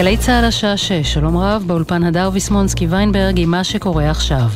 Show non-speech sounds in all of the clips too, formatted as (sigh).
גלי צה"ל השעה 6, שלום רב, באולפן הדר ויסמונסקי ויינברג עם מה שקורה עכשיו.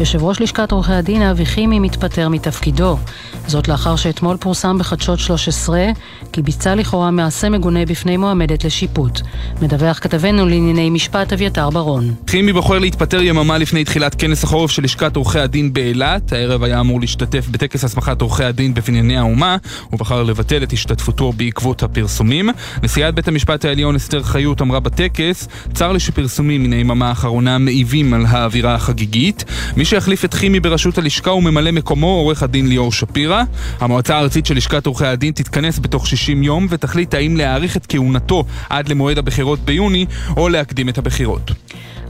יושב ראש לשכת עורכי הדין אבי חימי מתפטר מתפקידו. זאת לאחר שאתמול פורסם בחדשות 13 כי ביצע לכאורה מעשה מגונה בפני מועמדת לשיפוט. מדווח כתבנו לענייני משפט אביתר ברון. חימי בוחר להתפטר יממה לפני תחילת כנס החורף של לשכת עורכי הדין באילת. הערב היה אמור להשתתף בטקס הסמכת עורכי הדין בבנייני האומה. הוא בחר לבטל את השתתפותו בעקבות הפרסומים. נשיאת בית המשפט העליון אסתר חיות אמרה בטקס, צר לי שפרסומים מן היממה האחרונה מעיבים על האווירה החגיגית. מי שיחליף את חימי בראשות הלשכה הוא ממלא מקומו, עורך הדין ליאור שפירא. המועצה הארצית של לשכת עורכי הדין תתכנס בתוך 60 יום ותחליט האם להאריך את כהונתו עד למועד הבחירות ביוני או להקדים את הבחירות.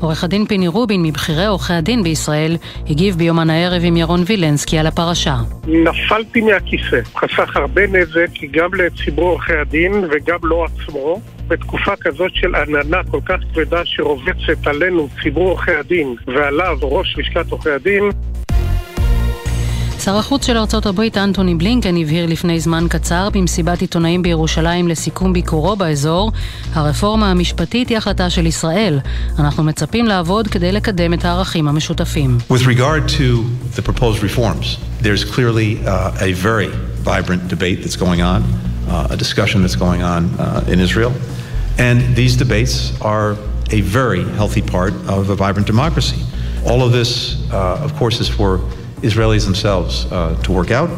עורך הדין פיני רובין, מבכירי עורכי הדין בישראל, הגיב ביומן הערב עם ירון וילנסקי על הפרשה. נפלתי מהכיסא. חסך הרבה נזק גם לציבור עורכי הדין וגם לו עצמו. בתקופה כזאת של עננה כל כך כבדה שרובצת עלינו, ציבור עורכי הדין, ועליו ראש לשכת עורכי הדין, שר החוץ של ארצות הברית אנטוני בלינקן הבהיר לפני זמן קצר במסיבת עיתונאים בירושלים לסיכום ביקורו באזור הרפורמה המשפטית היא החלטה של ישראל. אנחנו מצפים לעבוד כדי לקדם את הערכים המשותפים. With regard to the proposed reforms, there's clearly uh, a very vibrant debate that's going on, uh, a discussion that's going on uh, in Israel. And these debates are a very healthy part of a vibrant democracy. All of this, uh, of course, is for Israelis themselves uh, to work out.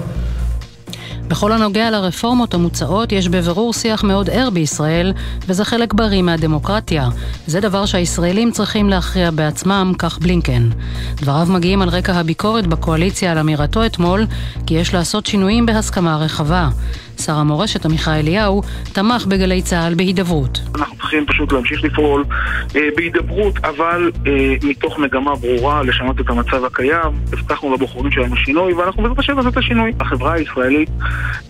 בכל הנוגע לרפורמות המוצעות, יש בבירור שיח מאוד ער בישראל, וזה חלק בריא מהדמוקרטיה. זה דבר שהישראלים צריכים להכריע בעצמם, כך בלינקן. דבריו מגיעים על רקע הביקורת בקואליציה על אמירתו אתמול, כי יש לעשות שינויים בהסכמה רחבה. שר המורשת עמיחי אליהו תמך בגלי צה"ל בהידברות. אנחנו צריכים פשוט להמשיך לפעול אה, בהידברות, אבל אה, מתוך מגמה ברורה לשנות את המצב הקיים. הבטחנו לבוחרים שלנו שינוי, ואנחנו בעזרת השם לעשות את השינוי. החברה הישראלית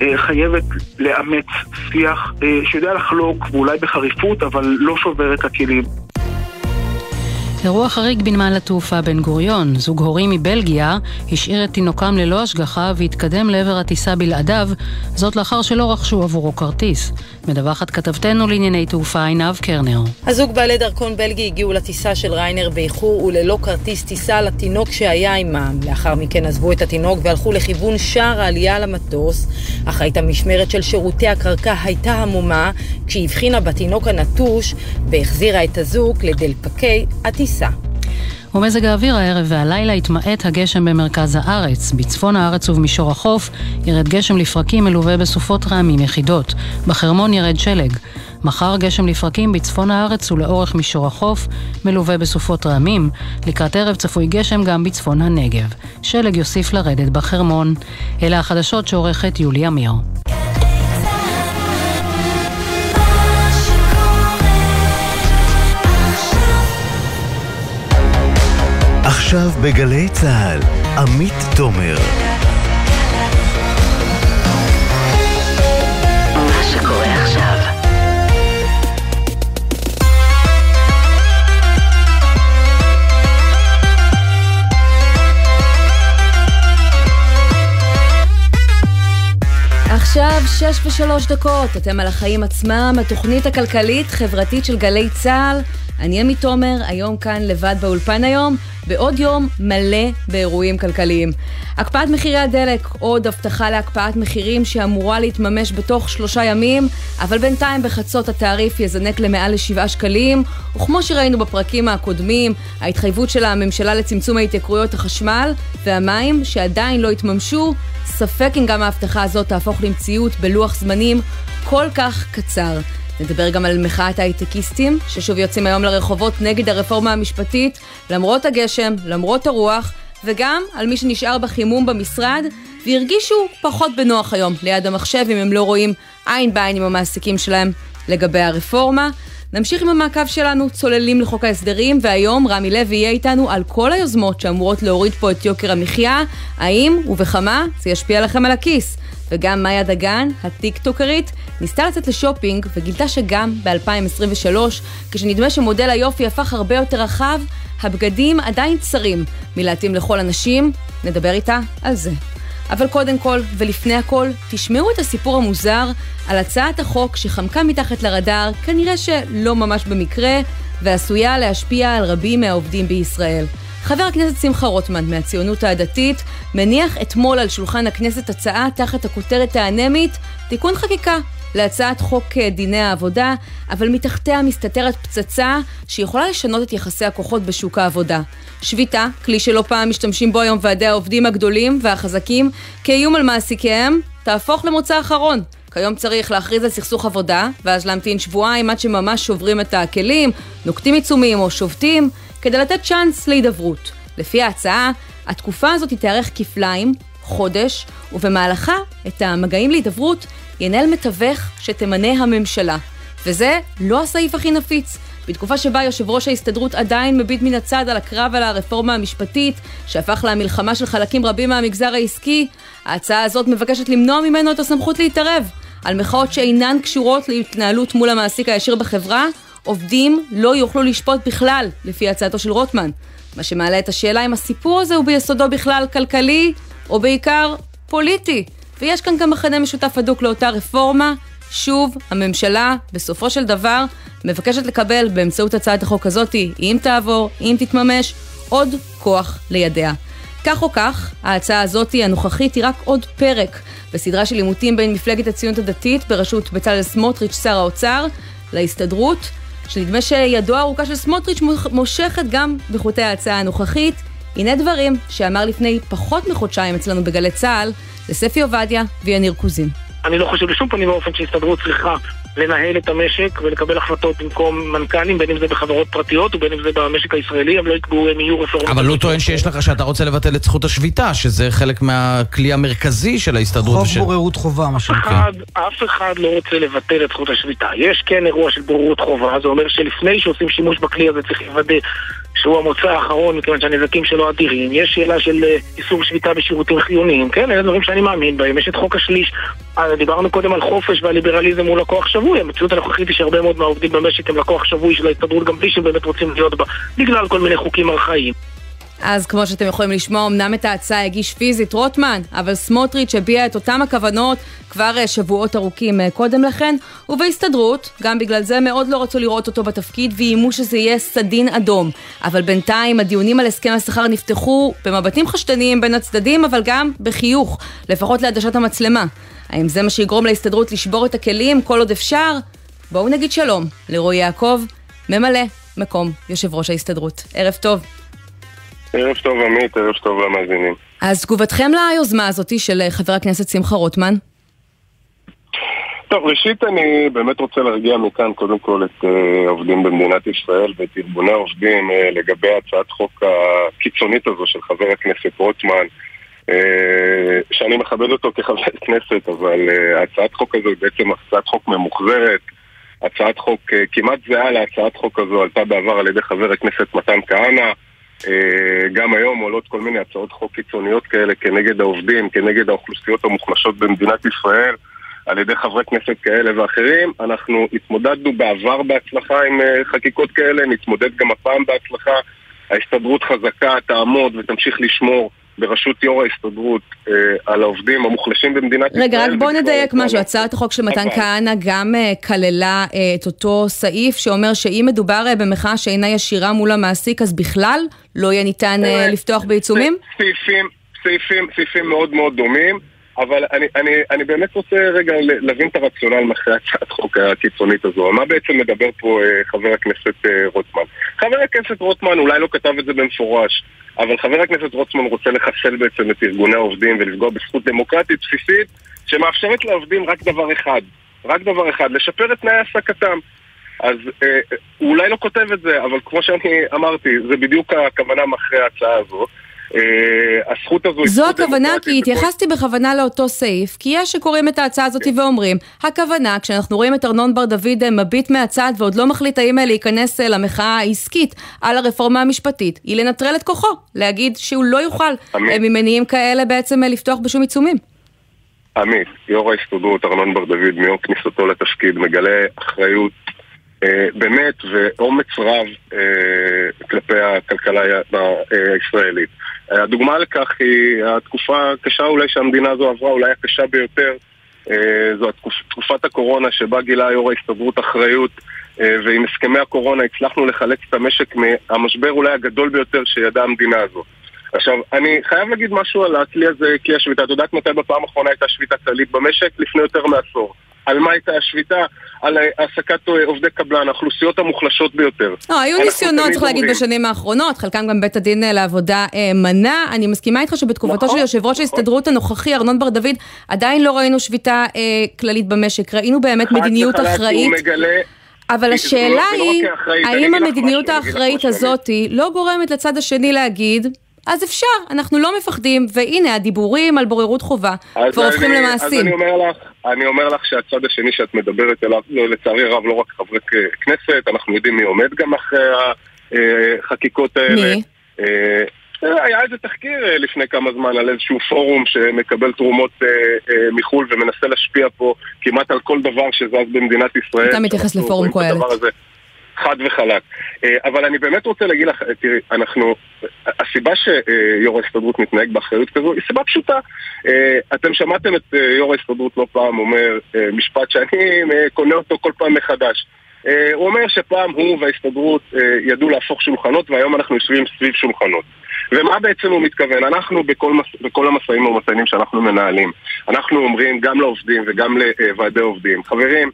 אה, חייבת לאמץ שיח אה, שיודע לחלוק, ואולי בחריפות, אבל לא שובר את הכלים. אירוע חריג בנמל התעופה בן גוריון. זוג הורים מבלגיה השאיר את תינוקם ללא השגחה והתקדם לעבר הטיסה בלעדיו, זאת לאחר שלא רכשו עבורו כרטיס. מדווחת כתבתנו לענייני תעופה עינב קרנר. הזוג בעלי דרכון בלגי הגיעו לטיסה של ריינר באיחור וללא כרטיס טיסה לתינוק שהיה עמם. לאחר מכן עזבו את התינוק והלכו לכיוון שער העלייה למטוס, אך הייתה משמרת של שירותי הקרקע הייתה המומה כשהיא הבחינה בתינוק הנטוש והחזירה את הזוג לדלפקי הטיסה. ומזג האוויר הערב והלילה יתמעט הגשם במרכז הארץ. בצפון הארץ ובמישור החוף ירד גשם לפרקים מלווה בסופות רעמים יחידות. בחרמון ירד שלג. מחר גשם לפרקים בצפון הארץ ולאורך מישור החוף, מלווה בסופות רעמים. לקראת ערב צפוי גשם גם בצפון הנגב. שלג יוסיף לרדת בחרמון. אלה החדשות שעורכת יולי אמיר. עכשיו בגלי צה"ל, עמית תומר. עכשיו שש ושלוש דקות, אתם על החיים עצמם, התוכנית הכלכלית-חברתית של גלי צה"ל. אני עמית תומר, היום כאן לבד באולפן היום, בעוד יום מלא באירועים כלכליים. הקפאת מחירי הדלק, עוד הבטחה להקפאת מחירים שאמורה להתממש בתוך שלושה ימים, אבל בינתיים בחצות התעריף יזנק למעל לשבעה שקלים, וכמו שראינו בפרקים הקודמים, ההתחייבות של הממשלה לצמצום ההתייקרויות החשמל והמים, שעדיין לא התממשו, ספק אם גם ההבטחה הזאת תהפוך למציאות בלוח זמנים כל כך קצר. נדבר גם על מחאת ההייטקיסטים, ששוב יוצאים היום לרחובות נגד הרפורמה המשפטית, למרות הגשם, למרות הרוח, וגם על מי שנשאר בחימום במשרד, והרגישו פחות בנוח היום ליד המחשב אם הם לא רואים עין בעין עם המעסיקים שלהם לגבי הרפורמה. נמשיך עם המעקב שלנו, צוללים לחוק ההסדרים, והיום רמי לוי יהיה איתנו על כל היוזמות שאמורות להוריד פה את יוקר המחיה, האם ובכמה זה ישפיע לכם על הכיס. וגם מאיה דגן, הטיקטוקרית, ניסתה לצאת לשופינג וגילתה שגם ב-2023, כשנדמה שמודל היופי הפך הרבה יותר רחב, הבגדים עדיין צרים מלהתאים לכל הנשים. נדבר איתה על זה. אבל קודם כל, ולפני הכל, תשמעו את הסיפור המוזר על הצעת החוק שחמקה מתחת לרדאר, כנראה שלא ממש במקרה, ועשויה להשפיע על רבים מהעובדים בישראל. חבר הכנסת שמחה רוטמן מהציונות הדתית מניח אתמול על שולחן הכנסת הצעה תחת הכותרת האנמית תיקון חקיקה להצעת חוק אה, דיני העבודה, אבל מתחתיה מסתתרת פצצה שיכולה לשנות את יחסי הכוחות בשוק העבודה. שביתה, כלי שלא פעם משתמשים בו היום ועדי העובדים הגדולים והחזקים כאיום על מעסיקיהם, תהפוך למוצא אחרון. כיום צריך להכריז על סכסוך עבודה, ואז להמתין שבועיים עד שממש שוברים את הכלים, נוקטים עיצומים או שובתים, כדי לתת צ'אנס להידברות. לפי ההצעה, התקופה הזאת תארך כפליים, חודש, ובמהלכה את המגעים להידברות ינהל מתווך שתמנה הממשלה. וזה לא הסעיף הכי נפיץ. בתקופה שבה יושב ראש ההסתדרות עדיין מביט מן הצד על הקרב על הרפורמה המשפטית, שהפך למלחמה של חלקים רבים מהמגזר העסקי, ההצעה הזאת מבקשת למנוע ממנו את הסמכות להתערב. על מחאות שאינן קשורות להתנהלות מול המעסיק הישיר בחברה, עובדים לא יוכלו לשפוט בכלל, לפי הצעתו של רוטמן. מה שמעלה את השאלה אם הסיפור הזה הוא ביסודו בכלל כלכלי, או בעיקר פוליטי. ויש כאן גם מכנה משותף הדוק לאותה רפורמה. שוב, הממשלה, בסופו של דבר, מבקשת לקבל באמצעות הצעת החוק הזאת, אם תעבור, אם תתממש, עוד כוח לידיה. כך או כך, ההצעה הזאת הנוכחית היא רק עוד פרק בסדרה של עימותים בין מפלגת הציונות הדתית בראשות בצלאל סמוטריץ', שר האוצר, להסתדרות, שנדמה שידו הארוכה של סמוטריץ' מושכת גם בחוטי ההצעה הנוכחית. הנה דברים שאמר לפני פחות מחודשיים אצלנו בגלי צה"ל לספי עובדיה ויניר קוזין. אני לא חושב בשום פנים ואופן שהסתדרות צריכה לנהל את המשק ולקבל החלטות במקום מנכ"לים, בין אם זה בחברות פרטיות ובין אם זה במשק הישראלי, הם לא יקבעו, הם יהיו רפורמות. אבל הוא טוען שיש לך, שאתה רוצה לבטל את זכות השביתה, שזה חלק מהכלי המרכזי של ההסתדרות. חוב בוררות חובה, מה שנקרא. אף אחד לא רוצה לבטל את זכות השביתה. יש כן אירוע של בוררות חובה, זה אומר שלפני שעושים שימוש בכלי הזה צריך לוודא שהוא המוצא האחרון, מכיוון שהנזקים שלו אדירים. יש שאלה של אה, איסור שביתה בשירותים חיוניים, כן? אלה דברים שאני מאמין בהם. יש את חוק השליש, אה, דיברנו קודם על חופש והליברליזם מול לקוח שבוי. המציאות הנוכחית היא שהרבה מאוד מהעובדים במשק הם לקוח שבוי של ההסתדרות גם בלי שהם באמת רוצים להיות בה, בגלל כל מיני חוקים ארכאיים. אז כמו שאתם יכולים לשמוע, אמנם את ההצעה הגיש פיזית רוטמן, אבל סמוטריץ' הביע את אותם הכוונות כבר אה, שבועות ארוכים אה, קודם לכן, ובהסתדרות, גם בגלל זה מאוד לא רצו לראות אותו בתפקיד ואיימו שזה יהיה סדין אדום. אבל בינתיים הדיונים על הסכם השכר נפתחו במבטים חשדניים בין הצדדים, אבל גם בחיוך, לפחות לעדשת המצלמה. האם זה מה שיגרום להסתדרות לשבור את הכלים כל עוד אפשר? בואו נגיד שלום לרועי יעקב, ממלא מקום יושב ראש ההסתדרות. ערב טוב. ערב טוב עמית, ערב טוב למאזינים. אז תגובתכם ליוזמה הזאת של אה, חבר הכנסת שמחה רוטמן? טוב, ראשית אני באמת רוצה להרגיע מכאן קודם כל את uh, העובדים במדינת ישראל ואת ארגוני העובדים uh, לגבי הצעת חוק הקיצונית הזו של חבר הכנסת רוטמן, uh, שאני מכבד אותו כחבר כנסת, אבל uh, הצעת חוק הזו היא בעצם הצעת חוק ממוחזרת. הצעת חוק uh, כמעט זהה להצעת חוק הזו עלתה בעבר על ידי חבר הכנסת מתן כהנא. אה, גם היום עולות כל מיני הצעות חוק קיצוניות כאלה כנגד העובדים, כנגד האוכלוסיות המוחלשות במדינת ישראל על ידי חברי כנסת כאלה ואחרים. אנחנו התמודדנו בעבר בהצלחה עם אה, חקיקות כאלה, נתמודד גם הפעם בהצלחה. ההסתדרות חזקה, תעמוד ותמשיך לשמור בראשות יו"ר ההסתדרות אה, על העובדים המוחלשים במדינת רגע, ישראל. רגע, רק בוא נדייק משהו. הצעת החוק של מתן כהנא גם אה, כללה אה, את אותו סעיף שאומר שאם מדובר אה, במחאה שאינה ישירה מול המעסיק, אז בכלל לא יהיה ניתן אה, לפתוח בעיצומים? סעיפים, סעיפים, סעיפים מאוד מאוד דומים. אבל אני, אני, אני באמת רוצה רגע להבין את הרציונל מאחורי הצעת חוק הקיצונית הזו. מה בעצם מדבר פה אה, חבר הכנסת אה, רוטמן? חבר הכנסת רוטמן אולי לא כתב את זה במפורש, אבל חבר הכנסת רוטמן רוצה לחסל בעצם את ארגוני העובדים ולפגוע בזכות דמוקרטית בסיסית שמאפשרת לעובדים רק דבר אחד, רק דבר אחד, לשפר את תנאי העסקתם. אז אה, הוא אולי לא כותב את זה, אבל כמו שאני אמרתי, זה בדיוק הכוונה מאחורי ההצעה הזו. אה, הזכות הזו... זו הכוונה, כי התייחסתי בכוונה לאותו סעיף, כי יש שקוראים את ההצעה הזאת ואומרים, הכוונה, כשאנחנו רואים את ארנון בר דוד אה, מביט מהצד ועוד לא מחליט האם להיכנס אה, למחאה העסקית על הרפורמה המשפטית, היא לנטרל את כוחו, להגיד שהוא לא יוכל ממניעים כאלה בעצם לפתוח בשום עיצומים. עמית, יו"ר ההסתדרות ארנון בר דוד מיום כניסתו לתפקיד מגלה אחריות באמת, ואומץ רב אה, כלפי הכלכלה הישראלית. הדוגמה לכך היא התקופה הקשה אולי שהמדינה הזו עברה, אולי הקשה ביותר. זו התקופ, תקופת הקורונה שבה גילה יו"ר ההסתדרות אחריות ועם הסכמי הקורונה הצלחנו לחלץ את המשק מהמשבר אולי הגדול ביותר שידעה המדינה הזו. עכשיו, אני חייב להגיד משהו על הכלי הזה, כלי השביתה. את יודעת מתי בפעם האחרונה הייתה שביתה כללית במשק? לפני יותר מעשור. על מה הייתה השביתה? על העסקת עובדי קבלן, האוכלוסיות המוחלשות ביותר. לא, היו ניסיונות, צריך להגיד, בשנים האחרונות, חלקם גם בית הדין אה, לעבודה אה, מנע. אני מסכימה איתך שבתקופתו נכון, של יושב ראש נכון. ההסתדרות הנוכחי, ארנון בר דוד, עדיין לא ראינו שביתה אה, כללית במשק. ראינו באמת מדיניות אחראית. אבל השאלה לא היא, האם המדיניות האחראית הזאת לא גורמת לצד השני להגיד, אז אפשר, אנחנו לא מפחדים, והנה הדיבורים על בוררות חובה כבר הופכים למעשים. אז אני אומר לך, אני אומר לך שהצד השני שאת מדברת אליו, לא, לצערי הרב לא רק חברי כנסת, אנחנו יודעים מי עומד גם אחרי החקיקות האלה. מי? אה, היה איזה תחקיר אה, לפני כמה זמן על איזשהו פורום שמקבל תרומות אה, מחו"ל ומנסה להשפיע פה כמעט על כל דבר שזז במדינת ישראל. אתה מתייחס לפורום קהלת. חד וחלק. אה, אבל אני באמת רוצה להגיד לך, תראי, אנחנו, הסיבה שיו"ר ההסתדרות מתנהג באחריות כזו היא סיבה פשוטה. אה, אתם שמעתם את אה, יו"ר ההסתדרות לא פעם אומר משפט שאני קונה אותו כל פעם מחדש. הוא אומר שפעם הוא וההסתדרות ידעו להפוך שולחנות והיום אנחנו יושבים סביב שולחנות. ומה בעצם הוא מתכוון? אנחנו בכל, מס, בכל המשאים ומתנים שאנחנו מנהלים, אנחנו אומרים גם לעובדים וגם לוועדי עובדים, חברים,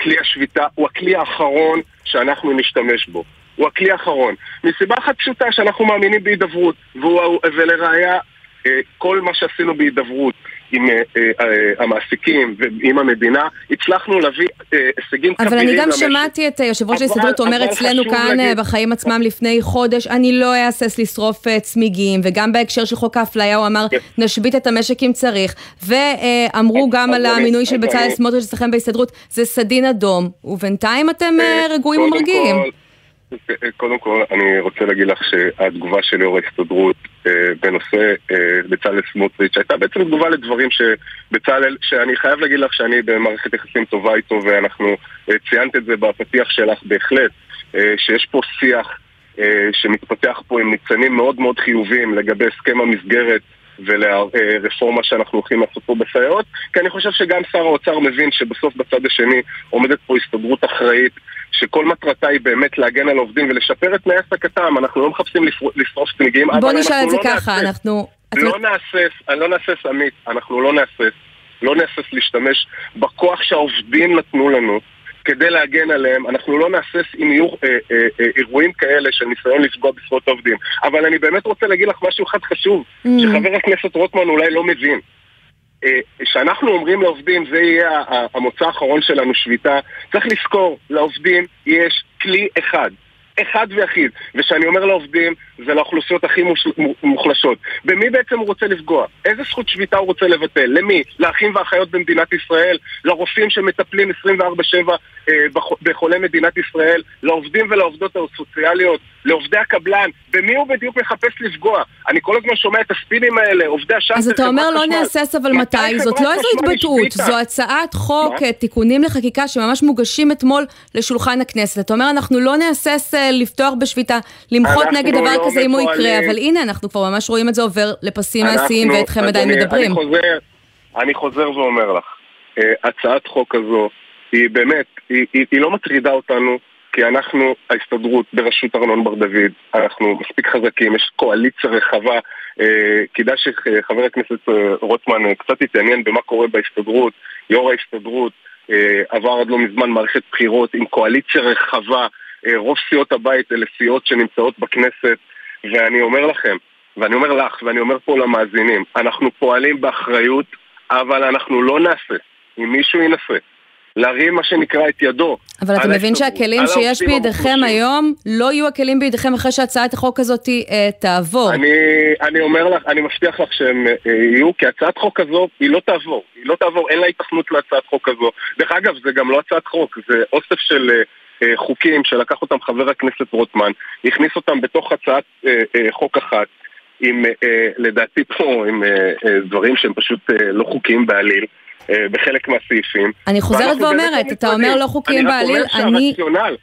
כלי השביתה הוא הכלי האחרון שאנחנו נשתמש בו. הוא הכלי האחרון. מסיבה אחת פשוטה שאנחנו מאמינים בהידברות, ולראיה, אה, כל מה שעשינו בהידברות עם אה, אה, המעסיקים ועם המדינה, הצלחנו להביא הישגים כבירים למשק. אבל אני גם שמעתי את יושב ראש ההסתדרות אומר אצלנו כאן. בחיים עצמם לפני חודש, אני לא אהסס לשרוף צמיגים, וגם בהקשר של חוק האפליה הוא אמר, כן. נשבית את המשק אם צריך, ואמרו גם על המינוי של בצלאל סמוטריץ' אצלכם בהסתדרות, זה סדין אדום, ובינתיים אתם רגועים ומרגיעים. קודם כל, אני רוצה להגיד לך שהתגובה של יו"ר ההסתדרות אה, בנושא אה, בצלאל סמוטריץ' הייתה בעצם תגובה לדברים שבצלאל, שאני חייב להגיד לך שאני במערכת יחסים טובה איתו ואנחנו אה, ציינת את זה בפתיח שלך בהחלט, שיש פה שיח שמתפתח פה עם ניצנים מאוד מאוד חיוביים לגבי הסכם המסגרת ולרפורמה שאנחנו הולכים לעשות פה בסייעות כי אני חושב שגם שר האוצר מבין שבסוף בצד השני עומדת פה הסתדרות אחראית שכל מטרתה היא באמת להגן על עובדים ולשפר את תנאי העסקתם, אנחנו לא מחפשים לשרוף צמיגים, בוא נשאל את זה לא ככה, אנחנו... לא נהסס, אני לא נהסס עמית, אנחנו לא נהסס, לא נהסס להשתמש בכוח שהעובדים נתנו לנו כדי להגן עליהם, אנחנו לא נהסס אם יהיו אה, אה, אה, אירועים כאלה של ניסיון לפגוע בזכויות העובדים. אבל אני באמת רוצה להגיד לך משהו אחד חשוב, mm. שחבר הכנסת רוטמן אולי לא מבין. כשאנחנו אומרים לעובדים זה יהיה המוצא האחרון שלנו שביתה, צריך לזכור, לעובדים יש כלי אחד. אחד ויחיד, וכשאני אומר לעובדים, זה לאוכלוסיות הכי מוחלשות. במי בעצם הוא רוצה לפגוע? איזה זכות שביתה הוא רוצה לבטל? למי? לאחים ואחיות במדינת ישראל? לרופאים שמטפלים 24-7 אה, בחולי מדינת ישראל? לעובדים ולעובדות הסוציאליות? לעובדי הקבלן? במי הוא בדיוק מחפש לפגוע? אני כל הזמן שומע את הספינים האלה, עובדי השאטר, אז אתה אומר לא נהסס, אבל מתי? זאת לא איזו התבטאות, זו הצעת חוק, מה? תיקונים לחקיקה שממש מוגשים אתמול לשולחן הכנסת. אתה אומר אנחנו לא נהסס אה, לפתוח בשביתה, למחות נגד דבר לא כזה אם הוא יקרה, אבל הנה, אנחנו כבר ממש רואים את זה עובר לפסים מעשיים ואתכם עדיין מדברים. אני חוזר, אני חוזר ואומר לך, אה, הצעת חוק כזו, היא באמת, היא, היא, היא לא מטרידה אותנו, כי אנחנו, ההסתדרות בראשות ארנון בר דוד, אנחנו מספיק חזקים, יש קואליציה רחבה. אה, כדאי שחבר הכנסת אה, רוטמן קצת יתעניין במה קורה בהסתדרות. יו"ר ההסתדרות עבר עד לא מזמן מערכת בחירות עם קואליציה רחבה אה, רוב סיעות הבית אלה סיעות שנמצאות בכנסת, ואני אומר לכם, ואני אומר לך, ואני אומר פה למאזינים, אנחנו פועלים באחריות, אבל אנחנו לא נעשה. אם מישהו ינסה להרים מה שנקרא את ידו. אבל אתה מבין שהכלים שיש בידיכם היום לא יהיו הכלים בידיכם אחרי שהצעת החוק הזאת אה, תעבור. אני, אני אומר לך, אני מבטיח לך שהם אה, יהיו, כי הצעת חוק כזו היא לא תעבור. היא לא תעבור, אין לה התכנות להצעת חוק כזו. דרך אגב, זה גם לא הצעת חוק, זה אוסף של... אה, אה, חוקים שלקח אותם חבר הכנסת רוטמן, הכניס אותם בתוך הצעת אה, אה, חוק אחת, עם לדעתי פה עם דברים שהם פשוט לא חוקיים בעליל. אה, בחלק מהסעיפים. אני חוזרת ואומרת, לא אתה אומר. לא חוקיים בעליל, אני רק אומר אני... שהרציונל,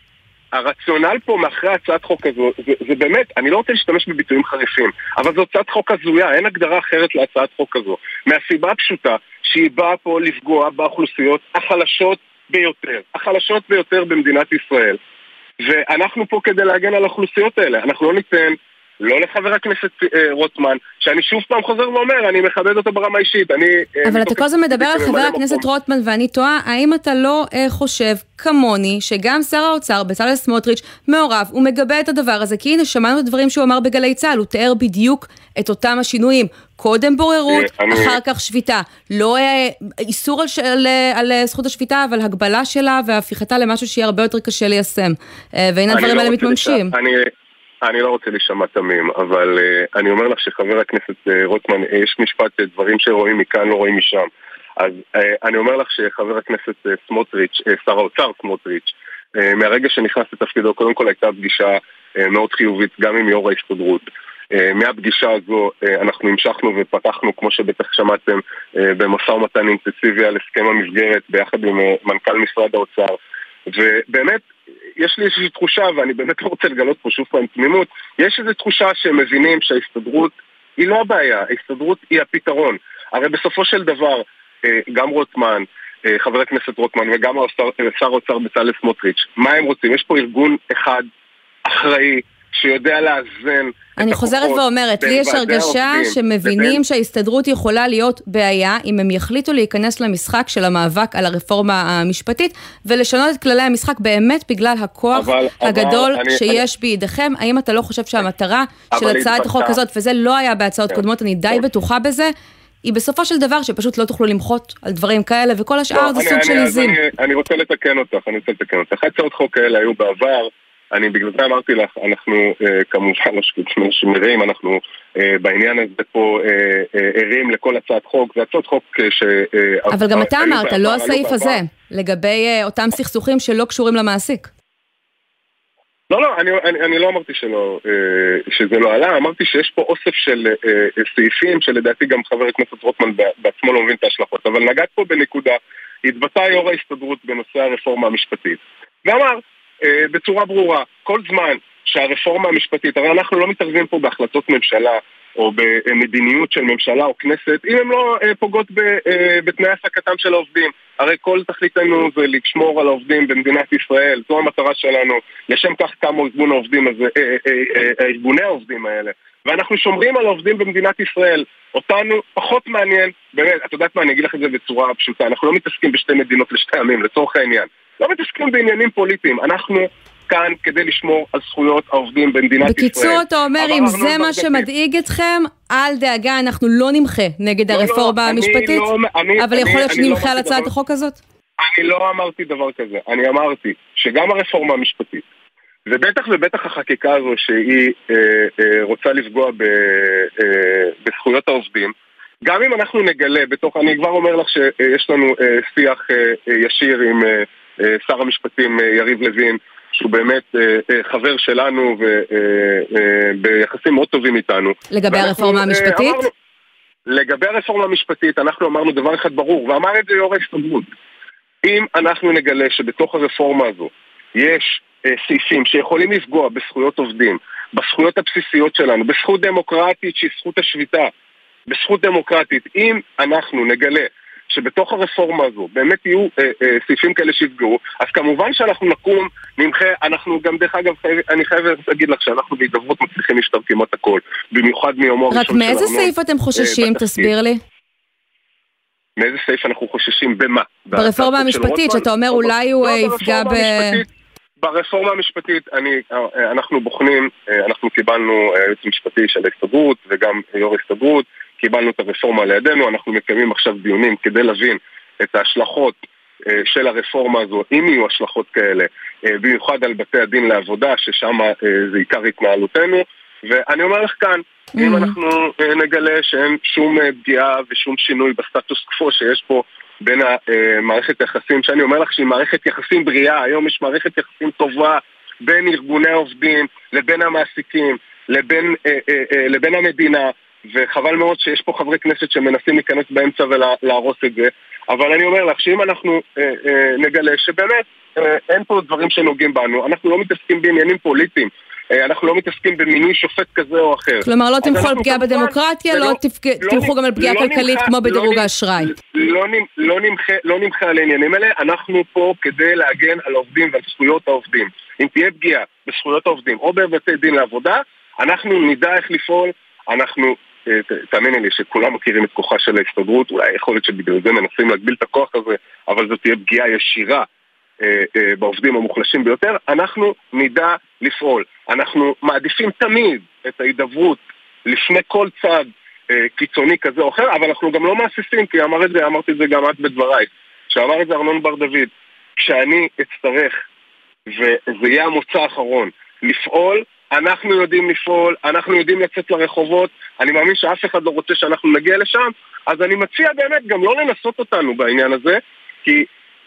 הרציונל פה מאחורי הצעת חוק הזו, זה, זה באמת, אני לא רוצה להשתמש בביטויים חריפים, אבל זו הצעת חוק הזויה, אין הגדרה אחרת להצעת חוק הזו. מהסיבה הפשוטה שהיא באה פה לפגוע באוכלוסיות החלשות ביותר, החלשות ביותר במדינת ישראל. ואנחנו פה כדי להגן על האוכלוסיות האלה. אנחנו לא ניתן, לא לחבר הכנסת אה, רוטמן, שאני שוב פעם חוזר ואומר, אני מכבד אותו ברמה האישית. אני... אה, אבל אתה כל הזמן מדבר על חבר הכנסת. רוטמן ואני תוהה, האם אתה לא אה, חושב כמוני שגם שר האוצר בצלאל סמוטריץ' מעורב, הוא מגבה את הדבר הזה, כי הנה שמענו את הדברים שהוא אמר בגלי צה"ל, הוא תיאר בדיוק את אותם השינויים. קודם בוררות, אה, אני- אחר כך שביתה. לא אה, איסור על, על, על זכות השביתה, אבל הגבלה שלה והפיכתה למשהו שיהיה הרבה יותר קשה ליישם. והנה אני הדברים לא האלה מתממשים. אני, אני לא רוצה להישמע תמים, אבל uh, אני אומר לך שחבר הכנסת uh, רוטמן, uh, יש משפט, uh, דברים שרואים מכאן לא רואים משם. אז uh, אני אומר לך שחבר הכנסת uh, סמוטריץ', uh, שר האוצר סמוטריץ', uh, מהרגע שנכנס לתפקידו, קודם כל הייתה פגישה uh, מאוד חיובית גם עם יו"ר ההסתדרות. Uh, מהפגישה הזו uh, אנחנו המשכנו ופתחנו, כמו שבטח שמעתם, uh, במשא ומתן אינטנסיבי על הסכם המסגרת ביחד עם uh, מנכ"ל משרד האוצר. ובאמת, יש לי איזושהי תחושה, ואני באמת לא רוצה לגלות פה שוב פעם תמימות, יש איזו תחושה שהם מבינים שההסתדרות היא לא הבעיה, ההסתדרות היא הפתרון. הרי בסופו של דבר, אה, גם רוטמן, אה, חבר הכנסת רוטמן וגם השר שר האוצר בצלאל סמוטריץ', מה הם רוצים? יש פה ארגון אחד אחראי שיודע לאזן אני חוזרת ואומרת, בין לי יש הרגשה העובדים שמבינים לבין- שההסתדרות יכולה להיות בעיה אם הם יחליטו להיכנס למשחק של המאבק על הרפורמה המשפטית ולשנות את כללי המשחק באמת בגלל הכוח אבל- אבל הגדול אני- שיש בידיכם. האם אתה לא חושב שהמטרה של אבל הצעת החוק הזאת, וזה לא היה בהצעות כן. קודמות, אני די כן. בטוחה בזה, היא בסופו של דבר שפשוט לא תוכלו למחות על דברים כאלה, וכל השאר לא, זה אני- סוג אני- של אז עיזים. אני- אני רוצה לתקן אותך, אני רוצה לתקן אותך. הצעות חוק כאלה היו בעבר, אני בגלל זה אמרתי לך, אנחנו אה, כמובן (laughs) לא שמירים, אנחנו אה, בעניין הזה פה אה, אה, ערים לכל הצעת חוק, זה הצעות חוק אה, ש... אה, אבל גם אתה בעבר, אמרת, לא. הסעיף הזה, לגבי אה, אותם סכסוכים שלא קשורים למעסיק. לא, לא, אני, אני, אני לא אמרתי שלא, אה, שזה לא עלה, אמרתי שיש פה אוסף של אה, אה, סעיפים שלדעתי גם חבר הכנסת רוטמן בעצמו לא מבין את ההשלכות, אבל נגעת פה בנקודה, התבטא יו"ר ההסתדרות בנושא הרפורמה המשפטית, ואמר אה, בצורה ברורה, כל זמן שהרפורמה המשפטית, הרי אנחנו לא מתערבים פה בהחלטות ממשלה או במדיניות של ממשלה או כנסת, אם הן לא אה, פוגעות אה, בתנאי העסקתם של העובדים. הרי כל תכליתנו זה לשמור על העובדים במדינת ישראל, זו המטרה שלנו. לשם כך קם ארגון העובדים הזה, אה, אה, אה, אה, ארגוני העובדים האלה. ואנחנו שומרים על העובדים במדינת ישראל. אותנו פחות מעניין, באמת, את יודעת מה, אני אגיד לך את זה בצורה פשוטה, אנחנו לא מתעסקים בשתי מדינות לשתי עמים, לצורך העניין. לא מתעסקים בעניינים פוליטיים, אנחנו כאן כדי לשמור על זכויות העובדים במדינת ישראל. בקיצור, אתה אומר, אם זה לא מה. שמדאיג אתכם, אל דאגה, אנחנו לא נמחה נגד לא, לא, הרפורמה אני המשפטית, לא- אני- אבל אני- יכול להיות שנמחה על הצעת דבר- החוק הזאת? אני לא אמרתי דבר כזה, אני אמרתי שגם הרפורמה המשפטית, ובטח ובטח החקיקה הזו שהיא אה, אה, רוצה לפגוע ב, אה, בזכויות העובדים, גם אם אנחנו נגלה בתוך, אני כבר אומר לך שיש לנו אה, שיח אה, ישיר עם אה, שר המשפטים אה, יריב לוין, שהוא באמת אה, אה, חבר שלנו וביחסים מאוד טובים איתנו. לגבי הרפורמה אה, המשפטית? אמרנו- לגבי הרפורמה המשפטית, אנחנו אמרנו דבר אחד ברור, ואמר את זה יו"ר ההסתדרות. אם אנחנו נגלה שבתוך הרפורמה הזו יש אה, סעיפים שיכולים לפגוע בזכויות עובדים, בזכויות הבסיסיות שלנו, בזכות דמוקרטית שהיא זכות השביתה, בזכות דמוקרטית, אם אנחנו נגלה שבתוך הרפורמה הזו באמת יהיו אה, אה, סעיפים כאלה שיפגעו, אז כמובן שאנחנו נקום, נמחה, אנחנו גם דרך אגב, חייב, אני חייב להגיד לך שאנחנו בהידברות מצליחים לפתור כמעט הכל, במיוחד מיומו רק הראשון של מאיזה ארנון, סעיף אתם אה, חוששים? בתפקיד. תסביר לי. מאיזה סעיף אנחנו חוששים? במה? ברפורמה של המשפטית? שאתה אומר לא, אולי הוא לא, אה, יפגע ב... ברפורמה המשפטית- אני, אה, אנחנו בוחנים, אה, אנחנו קיבלנו אה, היועץ המשפטי של ההסתדרות וגם יו"ר ההסתדרות, קיבלנו את הרפורמה לידינו, אנחנו מקיימים עכשיו דיונים כדי להבין את ההשלכות אה, של הרפורמה הזו, אם יהיו השלכות כאלה, אה, במיוחד על בתי הדין לעבודה, ששם אה, זה עיקר התנהלותנו, ואני אומר לך כאן, אם Mhm. אנחנו נגלה שאין שום פגיעה ושום שינוי בסטטוס קוו שיש פה בין המערכת היחסים, שאני אומר לך שהיא מערכת יחסים בריאה, היום יש מערכת יחסים טובה בין ארגוני העובדים לבין המעסיקים, לבין, לבין המדינה, וחבל מאוד שיש פה חברי כנסת שמנסים להיכנס באמצע ולהרוס את זה, אבל אני אומר לך שאם אנחנו אה, אה, נגלה שבאמת אה, אין פה דברים שנוגעים בנו, אנחנו לא מתעסקים בעניינים פוליטיים. אה, אנחנו לא מתעסקים במינוי שופט כזה או אחר. כלומר, לא תמכו על פגיעה בדמוקרטיה, לא תמכו גם על פגיעה כלכלית כמו בדירוג האשראי. לא נמחה על העניינים האלה, אנחנו פה כדי להגן על העובדים ועל זכויות העובדים. אם תהיה פגיעה בזכויות העובדים או בבתי דין לעבודה, אנחנו נדע איך לפעול, אנחנו תאמיני לי שכולם מכירים את כוחה של ההסתדרות, אולי יכול להיות שבגלל זה מנסים להגביל את הכוח הזה, אבל זו תהיה פגיעה ישירה אה, אה, בעובדים המוחלשים ביותר, אנחנו נדע לפעול. אנחנו מעדיפים תמיד את ההידברות לפני כל צעד קיצוני כזה או אחר, אבל אנחנו גם לא מהססים, כי אמר את זה, אמרתי את זה גם את בדברייך, שאמר את זה ארנון בר דוד, כשאני אצטרך, וזה יהיה המוצא האחרון, לפעול, אנחנו יודעים לפעול, אנחנו יודעים לצאת לרחובות, אני מאמין שאף אחד לא רוצה שאנחנו נגיע לשם, אז אני מציע באמת גם לא לנסות אותנו בעניין הזה, כי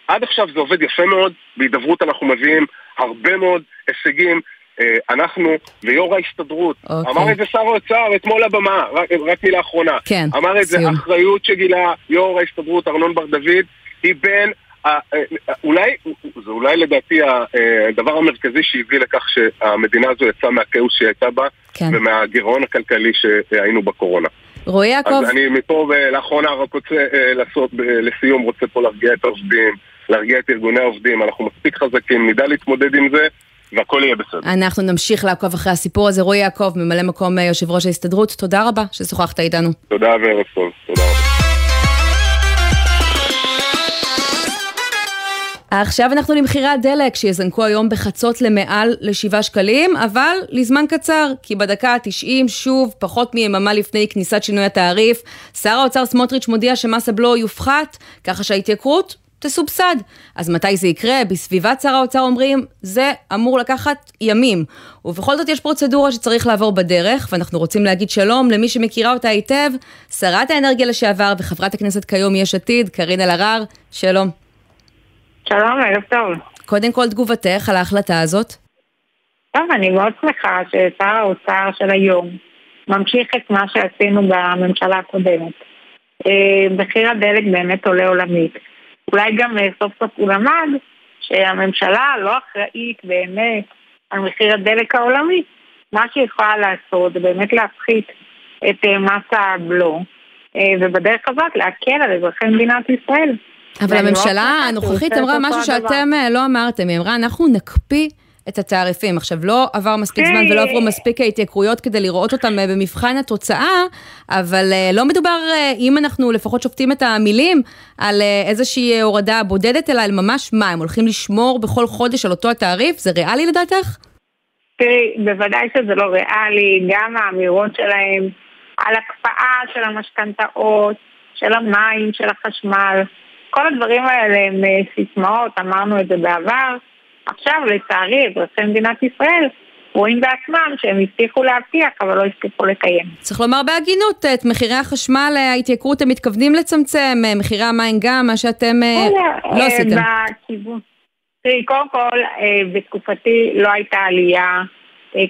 עד עכשיו זה עובד יפה מאוד, בהידברות אנחנו מביאים הרבה מאוד הישגים. אה, אנחנו ויו"ר ההסתדרות, okay. אוקיי. אמר את זה שר האוצר אתמול לבמה, רק, רק מילה אחרונה. כן, אמר את זה, אחריות שגילה יו"ר ההסתדרות ארנון בר דוד, היא בין אולי, זה אולי לדעתי הדבר המרכזי שהביא לכך שהמדינה הזו יצאה מהכאוס שהיא הייתה בה כן. ומהגירעון הכלכלי שהיינו בקורונה. רועי יעקב. אז אני מפה ולאחרונה רק רוצה אה, לעשות, לסיום רוצה פה להרגיע את העובדים, להרגיע את ארגוני העובדים, אנחנו מספיק חזקים, נדע להתמודד עם זה. והכל יהיה בסדר. אנחנו נמשיך לעקוב אחרי הסיפור הזה. רועי יעקב, ממלא מקום אה, יושב ראש ההסתדרות, תודה רבה ששוחחת איתנו. תודה וערב טוב, תודה רבה. עכשיו אנחנו למחירי הדלק שיזנקו היום בחצות למעל ל-7 שקלים, אבל לזמן קצר, כי בדקה ה-90, שוב, פחות מיממה לפני כניסת שינוי התעריף, שר האוצר סמוטריץ' מודיע שמס הבלו יופחת, ככה שההתייקרות תסובסד. אז מתי זה יקרה? בסביבת שר האוצר אומרים, זה אמור לקחת ימים. ובכל זאת יש פרוצדורה שצריך לעבור בדרך, ואנחנו רוצים להגיד שלום למי שמכירה אותה היטב, שרת האנרגיה לשעבר וחברת הכנסת כיום יש עתיד, קארין אלהרר, שלום. שלום, ערב טוב. קודם כל תגובתך על ההחלטה הזאת. טוב, אני מאוד שמחה ששר האוצר של היום ממשיך את מה שעשינו בממשלה הקודמת. אה, מחיר הדלק באמת עולה עולמית. אולי גם אה, סוף סוף הוא למד שהממשלה לא אחראית באמת על מחיר הדלק העולמי. מה שהיא יכולה לעשות זה באמת להפחית את אה, מס הבלו, ובדרך הזאת להקל על אזרחי מדינת ישראל. אבל הממשלה הנוכחית אמרה משהו שאתם אה, לא אמרתם, היא אמרה, אנחנו נקפיא את התעריפים. עכשיו, לא עבר מספיק זמן ולא עברו מספיק ההתייקרויות כדי לראות אותם אה, במבחן התוצאה, אבל אה, לא מדובר, אם אנחנו לפחות שופטים את המילים, על איזושהי הורדה בודדת, אלא על ממש מה, הם הולכים לשמור בכל חודש על אותו התעריף? זה ריאלי לדעתך? תראי, בוודאי שזה לא ריאלי, גם האמירות שלהם על הקפאה של המשכנתאות, של המים, של החשמל. כל הדברים האלה הם אה, סיסמאות, אמרנו את זה בעבר. עכשיו, לצערי, אזרחי מדינת ישראל רואים בעצמם שהם הבטיחו להבטיח, אבל לא הבטיחו לקיים. צריך לומר בהגינות, את מחירי החשמל, אה, ההתייקרות, הם מתכוונים לצמצם, אה, מחירי המים גם, מה שאתם לא עשיתם. בכיוון. תראי, קודם כל, בתקופתי לא הייתה עלייה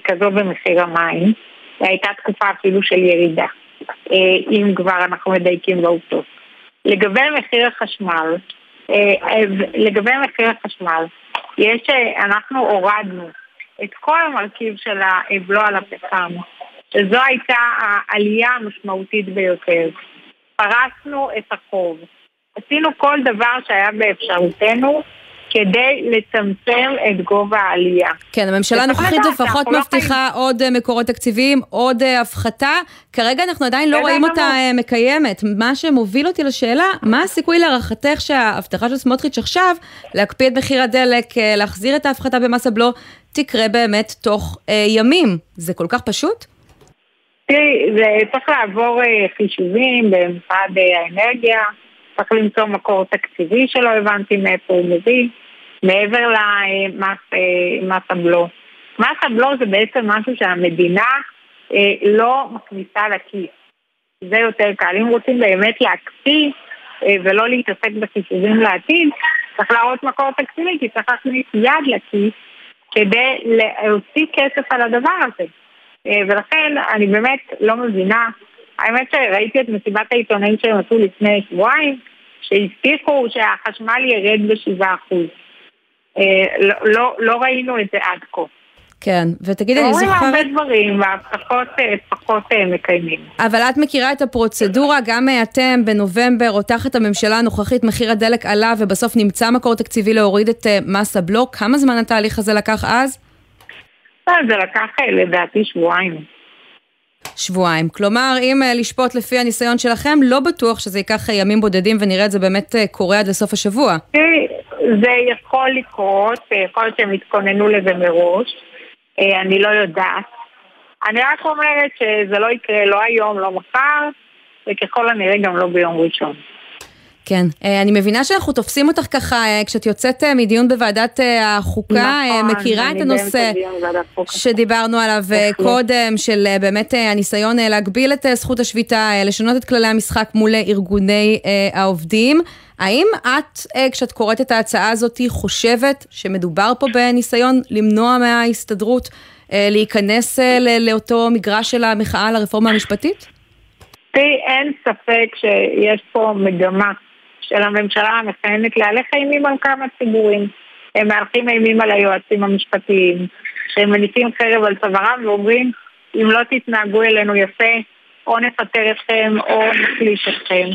כזו במחיר המים, והייתה תקופה אפילו של ירידה, אם כבר אנחנו מדייקים בעובדות. לגבי מחיר החשמל, אה, לגבי מחיר החשמל, יש, אה, אנחנו הורדנו את כל המרכיב של הבלו על הפחם, שזו הייתה העלייה המשמעותית ביותר. פרסנו את החוב. עשינו כל דבר שהיה באפשרותנו כדי לצמצם את גובה העלייה. כן, הממשלה הנוכחית לפחות לא מבטיחה לא עוד אה, מקורות תקציביים, עוד uh, הפחתה. כרגע אנחנו עדיין לא רואים אותה uh, מקיימת. מה שמוביל אותי לשאלה, מה הסיכוי להערכתך שההבטחה של סמוטריץ' עכשיו, להקפיא את מחיר הדלק, להחזיר את ההפחתה במס הבלו, תקרה באמת תוך uh, ימים? זה כל כך פשוט? תראי, זה צריך לעבור uh, חישובים במשרד האנרגיה. צריך למצוא מקור תקציבי שלא הבנתי מאיפה הוא מביא, מעבר למס אה, הבלו. מס הבלו זה בעצם משהו שהמדינה אה, לא מכניסה לכיס. זה יותר קל. אם רוצים באמת להקפיא אה, ולא להתעסק בחישובים לעתיד, צריך להראות מקור תקציבי, כי צריך להכניס יד לכיס כדי להוציא כסף על הדבר הזה. ולכן אני באמת לא מבינה האמת שראיתי את מסיבת העיתונאים שהם עשו לפני שבועיים, שהבטיחו שהחשמל ירד ב-7%. לא, לא, לא ראינו את זה עד כה. כן, ותגידי, אני אומרים זוכרת... הרבה דברים, והבטחות אה, פחות אה, מקיימים. אבל את מכירה את הפרוצדורה, גם אה, אתם בנובמבר, או תחת הממשלה הנוכחית, מחיר הדלק עלה ובסוף נמצא מקור תקציבי להוריד את אה, מס הבלוק. כמה זמן התהליך הזה לקח אז? אה, זה לקח אה, לדעתי שבועיים. שבועיים. כלומר, אם אה, לשפוט לפי הניסיון שלכם, לא בטוח שזה ייקח אה, ימים בודדים ונראה את זה באמת אה, קורה עד לסוף השבוע. תראי, זה יכול לקרות, יכול להיות שהם התכוננו לזה מראש, אה, אני לא יודעת. אני רק אומרת שזה לא יקרה לא היום, לא מחר, וככל הנראה גם לא ביום ראשון. כן, אה, אני מבינה שאנחנו תופסים אותך ככה, אה, כשאת יוצאת אה, מדיון בוועדת החוקה, נכון, מכירה את הנושא. שדיברנו עליו. קודם, של באמת הניסיון להגביל את זכות השביתה, לשנות את כללי המשחק מול ארגוני העובדים. האם את, כשאת קוראת את ההצעה הזאת, חושבת שמדובר פה בניסיון למנוע מההסתדרות להיכנס לאותו מגרש של המחאה לרפורמה המשפטית? תראי, אין ספק שיש פה מגמה של הממשלה המכהנת להלך אימים על כמה ציבורים. הם מהלכים אימים על היועצים המשפטיים, שהם מניפים חרב על צווארם ואומרים, אם לא תתנהגו אלינו יפה, או נפטר אתכם או נחליש אתכם.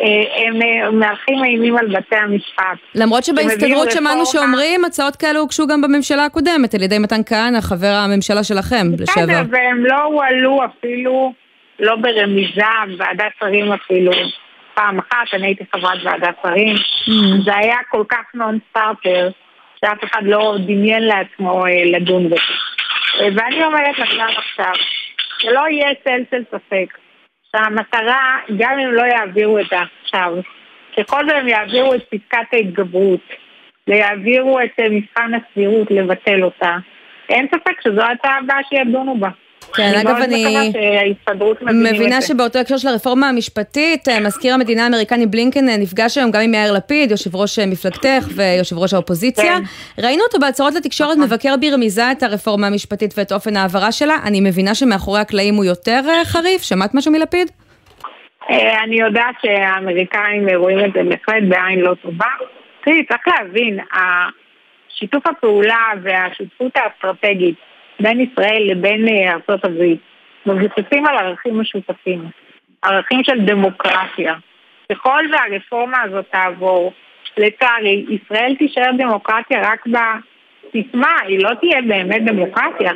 אה, הם אה, מהלכים אימים על בתי המשפט. למרות שבהסתדרות שמענו רפורמה- שאומרים, הצעות כאלה הוגשו גם בממשלה הקודמת, על ידי מתן כהנא, חבר הממשלה שלכם, לשעבר. בסדר, והם לא הועלו אפילו, לא ברמיזה, ועדת שרים אפילו. פעם אחת, אני הייתי חברת ועדת שרים. זה היה כל כך נון סטארטר, שאף אחד לא דמיין לעצמו אה, לדון בזה. אה, ואני אומרת לך גם עכשיו, שלא יהיה צל של ספק, שהמטרה, גם אם לא יעבירו את זה עכשיו, ככל שהם יעבירו את פסקת ההתגברות, ויעבירו את אה, מבחן הסבירות לבטל אותה, אין ספק שזו ההצעה הבאה שידונו בה. כן, אגב, אני מבינה. שבאותו הקשר של הרפורמה המשפטית, אה, מזכיר המדינה האמריקני בלינקן אה, נפגש היום גם עם יאיר לפיד, יושב ראש אה, מפלגתך ויושב ראש האופוזיציה. ראינו אותו בהצהרות לתקשורת מבקר ברמיזה את הרפורמה המשפטית ואת אופן ההעברה שלה. אני מבינה שמאחורי הקלעים הוא יותר חריף. שמעת משהו מלפיד? אני יודעת שהאמריקאים רואים את זה בהחלט בעין לא טובה. תראי, צריך להבין, שיתוף הפעולה והשותפות האסטרטגית בין ישראל לבין אה, ארצות הברית מבוססים על ערכים משותפים, ערכים של דמוקרטיה. ככל והרפורמה הזאת תעבור, לצערי, ישראל תישאר דמוקרטיה רק בסיסמה, היא לא תהיה באמת דמוקרטיה.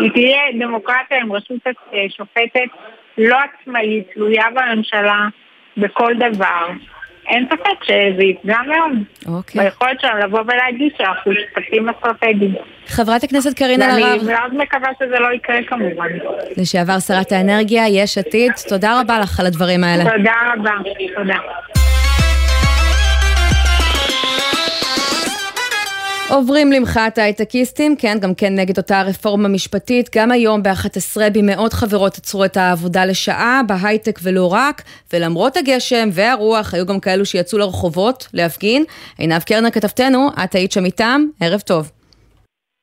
היא תהיה דמוקרטיה עם רשות אה, שופטת לא עצמאית, תלויה בממשלה בכל דבר. אין ספק שזה יפגע מאוד. אוקיי. ביכולת שלנו לבוא ולהגיד שאנחנו שותפים אסטרטגיים. חברת הכנסת קארין אלהרר, ואני מאוד מקווה שזה לא יקרה כמובן. לשעבר שרת האנרגיה, יש עתיד, תודה רבה לך על הדברים האלה. תודה רבה. תודה. עוברים למחאת ההייטקיסטים, כן, גם כן נגד אותה רפורמה משפטית. גם היום ב-11 במאות חברות עצרו את העבודה לשעה, בהייטק ולא רק, ולמרות הגשם והרוח, היו גם כאלו שיצאו לרחובות להפגין. עינב קרנר כתבתנו, את היית שם איתם, ערב טוב.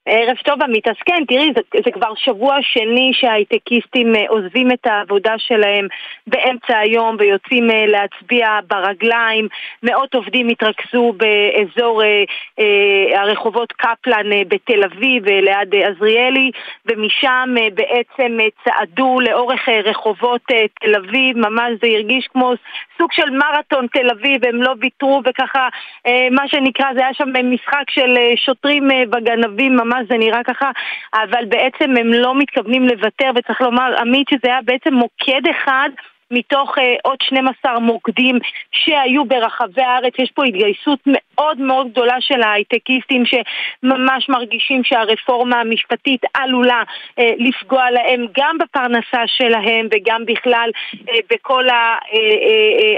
ערב טוב עמית, אז כן, תראי, זה, זה כבר שבוע שני שההייטקיסטים אה, עוזבים את העבודה שלהם באמצע היום ויוצאים אה, להצביע ברגליים. מאות עובדים התרכזו באזור אה, אה, הרחובות קפלן אה, בתל אביב אה, ליד אה, עזריאלי, ומשם אה, בעצם אה, צעדו לאורך אה, רחובות אה, תל אביב, ממש זה הרגיש כמו סוג של מרתון תל אביב, הם לא ויתרו וככה, אה, מה שנקרא, זה היה שם משחק של שוטרים אה, וגנבים, ממש זה נראה ככה, אבל בעצם הם לא מתכוונים לוותר, וצריך לומר, עמית, שזה היה בעצם מוקד אחד. מתוך uh, עוד 12 מוקדים שהיו ברחבי הארץ. יש פה התגייסות מאוד מאוד גדולה של ההייטקיסטים שממש מרגישים שהרפורמה המשפטית עלולה uh, לפגוע להם גם בפרנסה שלהם וגם בכלל uh, בכל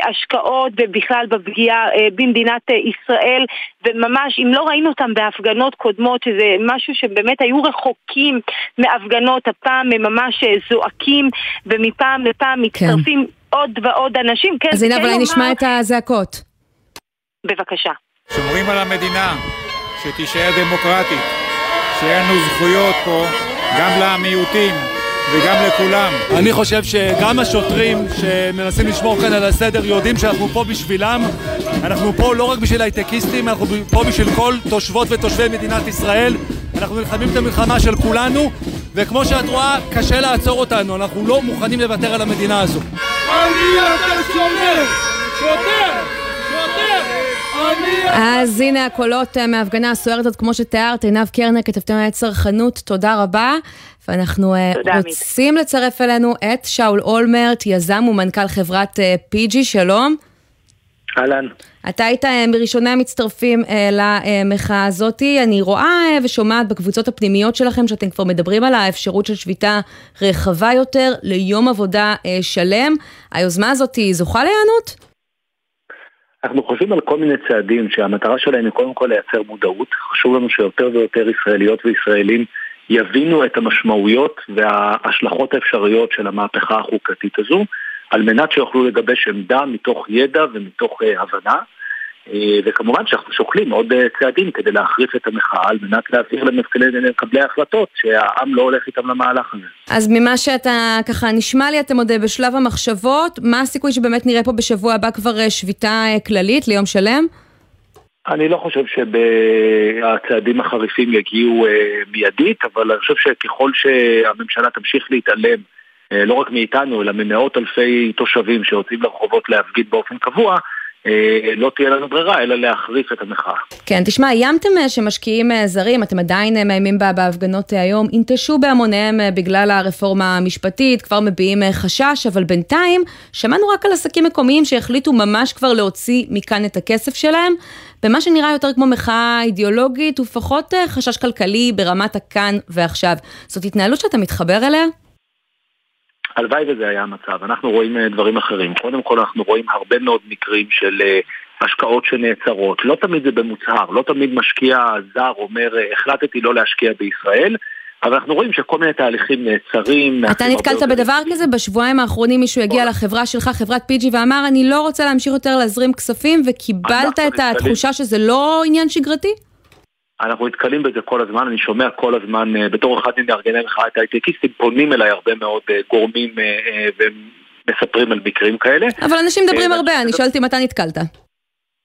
ההשקעות ובכלל בפגיעה uh, במדינת ישראל. וממש, אם לא ראינו אותם בהפגנות קודמות, שזה משהו שבאמת היו רחוקים מהפגנות, הפעם הם ממש uh, זועקים ומפעם לפעם מצטרפים כן. עוד ועוד אנשים. כן, אז הנה, כן אבל לומר... נשמע את הזעקות. בבקשה. שומרים על המדינה, שתישאר דמוקרטית, שיהיה לנו זכויות פה, גם למיעוטים, וגם לכולם. אני חושב שגם השוטרים שמנסים לשמור כאן על הסדר יודעים שאנחנו פה בשבילם. אנחנו פה לא רק בשביל הייטקיסטים, אנחנו פה בשביל כל תושבות ותושבי מדינת ישראל. אנחנו נלחמים את המלחמה של כולנו, וכמו שאת רואה, קשה לעצור אותנו. אנחנו לא מוכנים לוותר על המדינה הזו. אני אתה שומר! שוטר! שוטר! אז הנה הקולות אה, מההפגנה הסוערת הזאת, כמו שתיארת, עינב קרנר, כתבתם על צרכנות, תודה רבה. ואנחנו אה, תודה, רוצים עמית. לצרף אלינו את שאול אולמרט, יזם ומנכ"ל חברת אה, פיג'י, שלום. אהלן. אתה היית מראשוני המצטרפים למחאה הזאתי. אני רואה ושומעת בקבוצות הפנימיות שלכם שאתם כבר מדברים על האפשרות של שביתה רחבה יותר ליום עבודה שלם. היוזמה הזאת זוכה להיענות? אנחנו חושבים על כל מיני צעדים שהמטרה שלהם היא קודם כל לייצר מודעות. חשוב לנו שיותר ויותר ישראליות וישראלים יבינו את המשמעויות וההשלכות האפשריות של המהפכה החוקתית הזו, על מנת שיוכלו לגבש עמדה מתוך ידע ומתוך uh, הבנה. אה, וכמובן שאנחנו שוקלים עוד אה, צעדים כדי להחריף את המחאה על מנת להעביר למקבלי ההחלטות שהעם לא הולך איתם למהלך הזה. אז ממה שאתה ככה נשמע לי אתם עוד בשלב המחשבות, מה הסיכוי שבאמת נראה פה בשבוע הבא כבר אה, שביתה כללית ליום שלם? אני לא חושב שהצעדים החריפים יגיעו מיידית, אבל אני חושב שככל שהממשלה תמשיך להתעלם לא רק מאיתנו, אלא ממאות אלפי תושבים שיוצאים לרחובות להפגין באופן קבוע, אה, לא תהיה לנו ברירה אלא להחריף את המחאה. כן, תשמע, איימתם אה, שמשקיעים אה, זרים, אתם עדיין מאיימים בהפגנות היום, ינטשו בהמוניהם בגלל הרפורמה המשפטית, כבר מביעים חשש, אבל בינתיים שמענו רק על עסקים מקומיים שהחליטו ממש כבר להוציא מכאן את הכסף שלהם, במה שנראה יותר כמו מחאה אידיאולוגית ופחות חשש כלכלי ברמת הכאן ועכשיו. זאת התנהלות שאתה מתחבר אליה? הלוואי וזה היה המצב. אנחנו רואים אה, דברים אחרים. קודם כל אנחנו רואים הרבה מאוד מקרים של אה, השקעות שנעצרות. לא תמיד זה במוצהר, לא תמיד משקיע זר אומר אה, החלטתי לא להשקיע בישראל. אבל אנחנו רואים שכל מיני תהליכים נעצרים. אתה נתקלת בדבר כזה? בשבועיים האחרונים מישהו הגיע לחברה שלך, חברת פיג'י, ואמר אני לא רוצה להמשיך יותר להזרים כספים, וקיבלת את התחושה שזה לא עניין שגרתי? אנחנו נתקלים בזה כל הזמן, אני שומע כל הזמן, אה, בתור אחד ממארגני מחאת הייטקיסטים, פונים אליי הרבה מאוד אה, גורמים אה, ומספרים על מקרים כאלה. אבל אנשים מדברים הרבה, אני שואלת אם אתה נתקלת.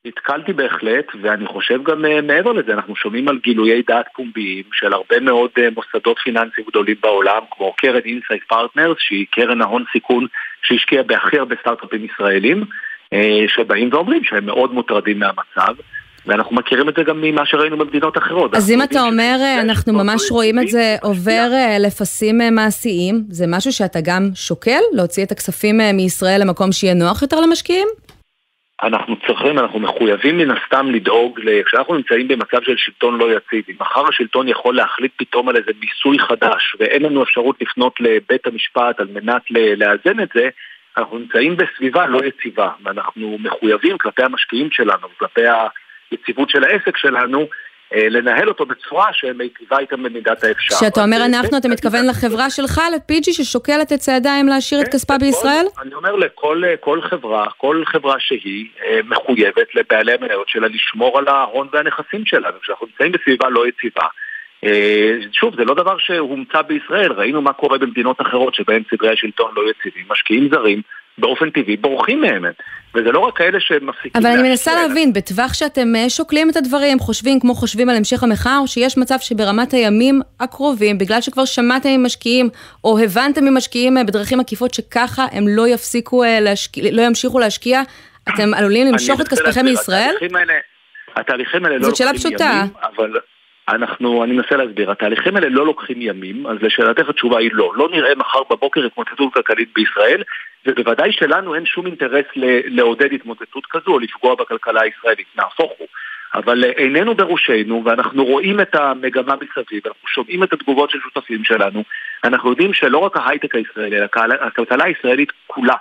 נתקלתי בהחלט, ואני חושב גם מעבר לזה, אנחנו שומעים על גילויי דעת פומביים של הרבה מאוד מוסדות פיננסיים גדולים בעולם, כמו קרן אינסייט פרטנרס, שהיא קרן ההון סיכון שהשקיעה בהכי הרבה סטארט-אפים ישראלים, שבאים ואומרים שהם מאוד מוטרדים מהמצב. ואנחנו מכירים את זה גם ממה שראינו במדינות אחרות. אז אם אתה אומר, אנחנו ממש רואים את זה עובר אה, לפסים אה, מעשיים, זה משהו שאתה גם שוקל? להוציא את הכספים אה, מישראל למקום שיהיה נוח יותר למשקיעים? אנחנו צריכים, אנחנו מחויבים מן הסתם לדאוג, כשאנחנו נמצאים במצב של שלטון לא יציב, אם מחר השלטון יכול להחליט פתאום על איזה מיסוי חדש ואין לנו אפשרות לפנות לבית המשפט על מנת לאזן את זה, אנחנו נמצאים בסביבה לא יציבה ואנחנו מחויבים כלפי המשקיעים שלנו, כלפי היציבות של העסק שלנו, אה, לנהל אותו בצורה שמיטיבה איתם במידת האפשר. כשאתה אומר אנחנו, אתה מתכוון לחברה שלך, לפיג'י, ששוקלת את צעדיים להשאיר את כן, כספה בישראל? אני אומר לכל חברה, כל חברה שהיא אה, מחויבת לבעלי המניות שלה לשמור על ההון והנכסים שלה, וכשאנחנו נמצאים בסביבה לא יציבה. אה, שוב, זה לא דבר שהומצא בישראל, ראינו מה קורה במדינות אחרות שבהן סדרי השלטון לא יציבים. משקיעים זרים באופן טבעי בורחים מהם. וזה לא רק כאלה שמפסיקים... אבל אני מנסה להבין, בטווח שאתם אה, שוקלים את הדברים, חושבים כמו חושבים על המשך המחאה, או שיש מצב שברמת הימים הקרובים, בגלל שכבר שמעתם ממשקיעים, או הבנתם ממשקיעים אה, בדרכים עקיפות שככה הם לא יפסיקו אה, להשקיע, לא ימשיכו להשקיע, אתם עלולים למשוך את כספיכם מישראל? התהליכים האלה לא לוקחים ימים, אבל... אנחנו, אני מנסה להסביר, התהליכים האלה לא לוקחים ימים, אז לשאלתך התשובה היא לא. לא נראה מחר בבוקר התמוטטות כלכלית בישראל, ובוודאי שלנו אין שום אינטרס לעודד התמוטטות כזו או לפגוע בכלכלה הישראלית, נהפוך הוא. אבל אה, איננו בראשנו, ואנחנו רואים את המגמה מסביב, אנחנו שומעים את התגובות של שותפים שלנו, אנחנו יודעים שלא רק ההייטק הישראלי, אלא הכלכלה הישראלית כולה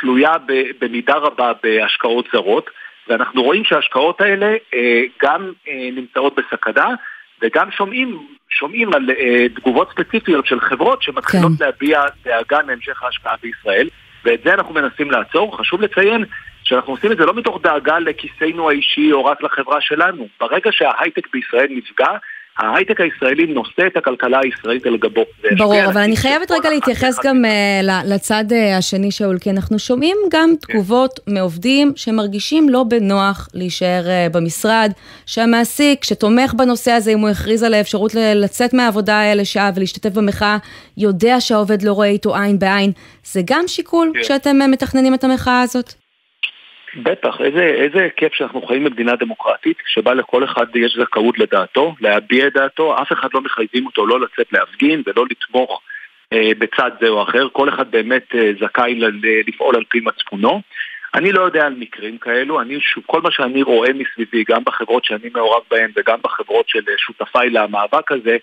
תלויה במידה רבה בהשקעות זרות, ואנחנו רואים שההשקעות האלה אה, גם אה, נמצאות בסכנה, וגם שומעים, שומעים על תגובות ספציפיות של חברות שמתחילות כן. להביע דאגה מהמשך ההשקעה בישראל. ואת זה אנחנו מנסים לעצור. חשוב לציין שאנחנו עושים את זה לא מתוך דאגה לכיסנו האישי או רק לחברה שלנו. ברגע שההייטק בישראל נפגע, ההייטק הישראלי נושא את הכלכלה הישראלית על גבו. ברור, אבל אני חייבת רגע להתייחס גם uh, לצד uh, השני, שאול, כי אנחנו שומעים גם כן. תגובות מעובדים שמרגישים לא בנוח להישאר uh, במשרד, שהמעסיק שתומך בנושא הזה, אם הוא יכריז על האפשרות לצאת מהעבודה לשעה ולהשתתף במחאה, יודע שהעובד לא רואה איתו עין בעין. זה גם שיקול כן. כשאתם מתכננים את המחאה הזאת? בטח, איזה, איזה כיף שאנחנו חיים במדינה דמוקרטית, שבה לכל אחד יש זכאות לדעתו, להביע את דעתו, אף אחד לא מחייבים אותו לא לצאת להפגין ולא לתמוך אה, בצד זה או אחר, כל אחד באמת אה, זכאי ל, לפעול על פי מצפונו. אני לא יודע על מקרים כאלו, אני, שוב, כל מה שאני רואה מסביבי, גם בחברות שאני מעורב בהן וגם בחברות של אה, שותפיי למאבק הזה,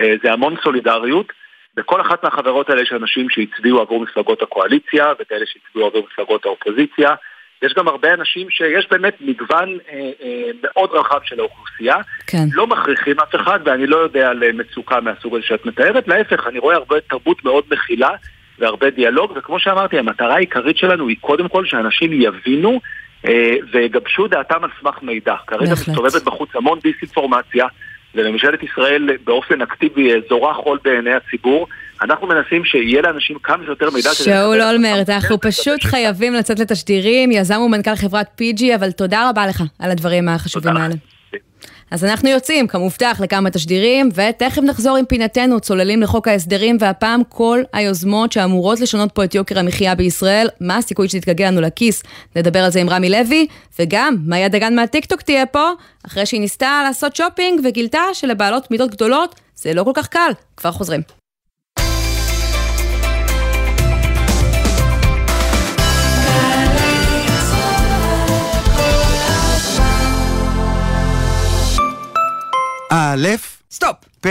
אה, זה המון סולידריות. בכל אחת מהחברות האלה יש אנשים שהצביעו עבור מפלגות הקואליציה וכאלה שהצביעו עבור מפלגות האופוזיציה. יש גם הרבה אנשים שיש באמת מגוון אה, אה, מאוד רחב של האוכלוסייה. כן. לא מכריחים אף אחד, ואני לא יודע על מצוקה מהסוג הזה שאת מתארת. להפך, אני רואה הרבה תרבות מאוד מכילה והרבה דיאלוג, וכמו שאמרתי, המטרה העיקרית שלנו היא קודם כל שאנשים יבינו אה, ויגבשו דעתם על סמך מידע. כרגע מסתובבת בחוץ המון דיסאינפורמציה. ולממשלת ישראל באופן אקטיבי זורה חול בעיני הציבור. אנחנו מנסים שיהיה לאנשים כמה שיותר מידע. שאול אולמרט, אנחנו פשוט חייבים לצאת לתשדירים, יזם ומנכ"ל חברת פיג'י, אבל תודה רבה לך על הדברים החשובים האלה. אז אנחנו יוצאים, כמובטח, לכמה תשדירים, ותכף נחזור עם פינתנו, צוללים לחוק ההסדרים, והפעם כל היוזמות שאמורות לשנות פה את יוקר המחיה בישראל, מה הסיכוי שתתגעגע לנו לכיס? נדבר על זה עם רמי לוי, וגם, מאיה דגן מהטיקטוק תהיה פה, אחרי שהיא ניסתה לעשות שופינג וגילתה שלבעלות מידות גדולות זה לא כל כך קל. כבר חוזרים. א', סטופ. פ'.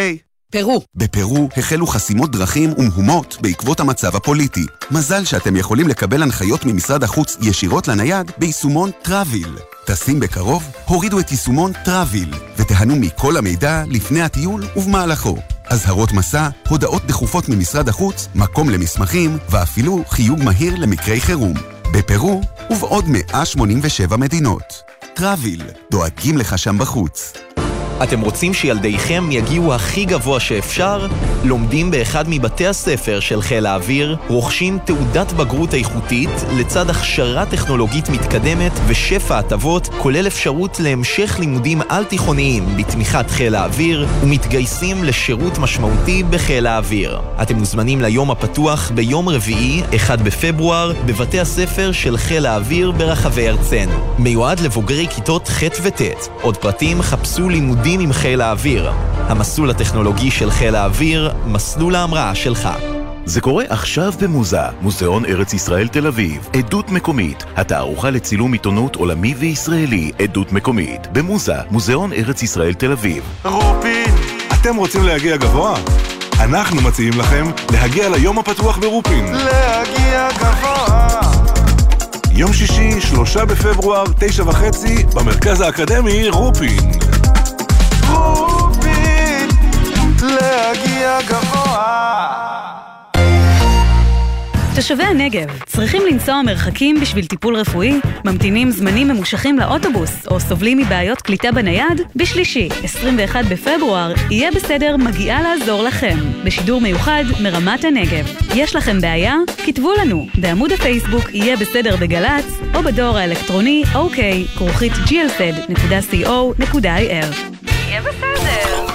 פרו. בפרו החלו חסימות דרכים ומהומות בעקבות המצב הפוליטי. מזל שאתם יכולים לקבל הנחיות ממשרד החוץ ישירות לנייד ביישומון טראביל. טסים בקרוב? הורידו את יישומון טראביל ותיהנו מכל המידע לפני הטיול ובמהלכו. אזהרות מסע, הודעות דחופות ממשרד החוץ, מקום למסמכים ואפילו חיוג מהיר למקרי חירום. בפרו ובעוד 187 מדינות. טראביל, דואגים לך שם בחוץ. אתם רוצים שילדיכם יגיעו הכי גבוה שאפשר? לומדים באחד מבתי הספר של חיל האוויר, רוכשים תעודת בגרות איכותית לצד הכשרה טכנולוגית מתקדמת ושפע הטבות, כולל אפשרות להמשך לימודים על-תיכוניים בתמיכת חיל האוויר, ומתגייסים לשירות משמעותי בחיל האוויר. אתם מוזמנים ליום הפתוח ביום רביעי, 1 בפברואר, בבתי הספר של חיל האוויר ברחבי ארצנו. מיועד לבוגרי כיתות ח' וט'. עוד פרטים חפשו לימודים לימודים עם חיל האוויר. המסלול הטכנולוגי של חיל האוויר, מסלול ההמראה שלך. זה קורה עכשיו במוזה, מוזיאון ארץ ישראל תל אביב, עדות מקומית, התערוכה לצילום עיתונות עולמי וישראלי, עדות מקומית, במוזה, מוזיאון ארץ ישראל תל אביב. רופין, אתם רוצים להגיע גבוה? אנחנו מציעים לכם להגיע ליום הפתוח ברופין. להגיע גבוה יום שישי, שלושה בפברואר, תשע וחצי, במרכז האקדמי רופין. רופין, להגיע גבוה תושבי הנגב צריכים לנסוע מרחקים בשביל טיפול רפואי, ממתינים זמנים ממושכים לאוטובוס או סובלים מבעיות קליטה בנייד? בשלישי, 21 בפברואר, יהיה בסדר מגיעה לעזור לכם, בשידור מיוחד מרמת הנגב. יש לכם בעיה? כתבו לנו בעמוד הפייסבוק יהיה בסדר בגל"צ או בדואר האלקטרוני אוקיי, כרוכית glsed.co.il. בסדר.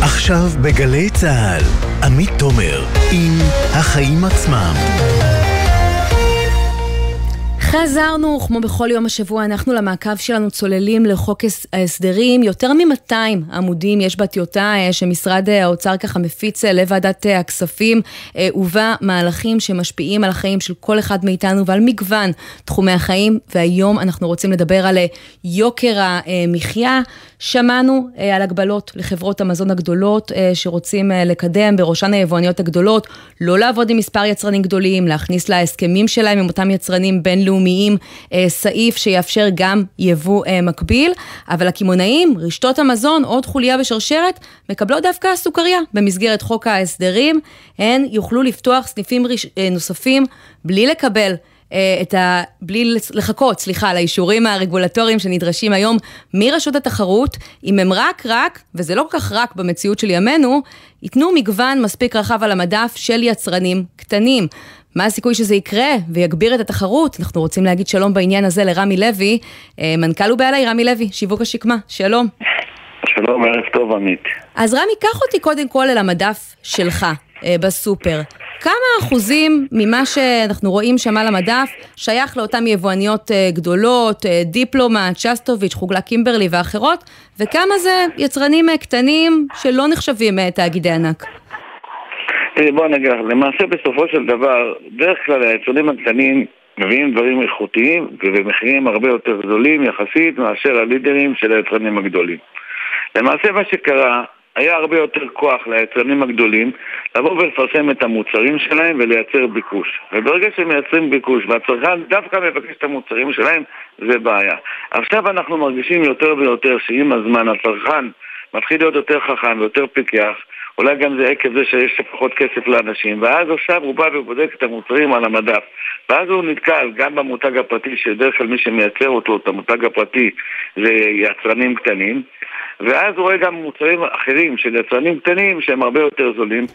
עכשיו בגלי צה"ל, עמית תומר עם החיים עצמם. חזרנו, כמו בכל יום השבוע, אנחנו למעקב שלנו צוללים לחוק ההסדרים. יותר מ-200 עמודים יש בטיוטה אה, שמשרד אה, האוצר ככה מפיץ אה, לוועדת הכספים, ובה מהלכים שמשפיעים על החיים של כל אחד מאיתנו ועל מגוון תחומי החיים, והיום אנחנו רוצים לדבר על יוקר המחיה. שמענו על הגבלות לחברות המזון הגדולות שרוצים לקדם, בראשן היבואניות הגדולות, לא לעבוד עם מספר יצרנים גדולים, להכניס להסכמים שלהם עם אותם יצרנים בינלאומיים. לאומיים אה, סעיף שיאפשר גם יבוא אה, מקביל, אבל הקמעונאים, רשתות המזון, עוד חוליה בשרשרת, מקבלות דווקא סוכריה במסגרת חוק ההסדרים. הן יוכלו לפתוח סניפים. אה, נוספים בלי לקבל את ה... בלי לחכות, סליחה, לאישורים הרגולטוריים שנדרשים היום מרשות התחרות, אם הם רק רק, וזה לא כל כך רק במציאות של ימינו, ייתנו מגוון מספיק רחב על המדף של יצרנים קטנים. מה הסיכוי שזה יקרה ויגביר את התחרות? אנחנו רוצים להגיד שלום בעניין הזה לרמי לוי, אה, מנכ"ל ובעלי רמי לוי, שיווק השקמה, שלום. שלום, ערב טוב עמית. אז רמי, קח אותי קודם כל אל המדף שלך אה, בסופר. כמה אחוזים ממה שאנחנו רואים שם על המדף שייך לאותן יבואניות אה, גדולות, דיפלומט, שסטוביץ', חוגלה קימברלי ואחרות, וכמה זה יצרנים קטנים שלא נחשבים תאגידי ענק? תראי, בוא נגיד לך, למעשה בסופו של דבר, בדרך כלל היצרנים הקטנים מביאים דברים איכותיים ובמחירים הרבה יותר גדולים יחסית מאשר הלידרים של היצרנים הגדולים. למעשה מה שקרה, היה הרבה יותר כוח ליצרנים הגדולים לבוא ולפרסם את המוצרים שלהם ולייצר ביקוש. וברגע שהם מייצרים ביקוש והצרכן דווקא מבקש את המוצרים שלהם, זה בעיה. עכשיו אנחנו מרגישים יותר ויותר שעם הזמן הצרכן מתחיל להיות יותר חכם ויותר פיקח אולי גם זה עקב זה שיש פחות כסף לאנשים, ואז עכשיו הוא בא ובודק את המוצרים על המדף. ואז הוא נתקל גם במותג הפרטי, שבדרך כלל מי שמייצר אותו, את המותג הפרטי, זה יצרנים קטנים, ואז הוא רואה גם מוצרים אחרים של יצרנים קטנים שהם הרבה יותר זולים.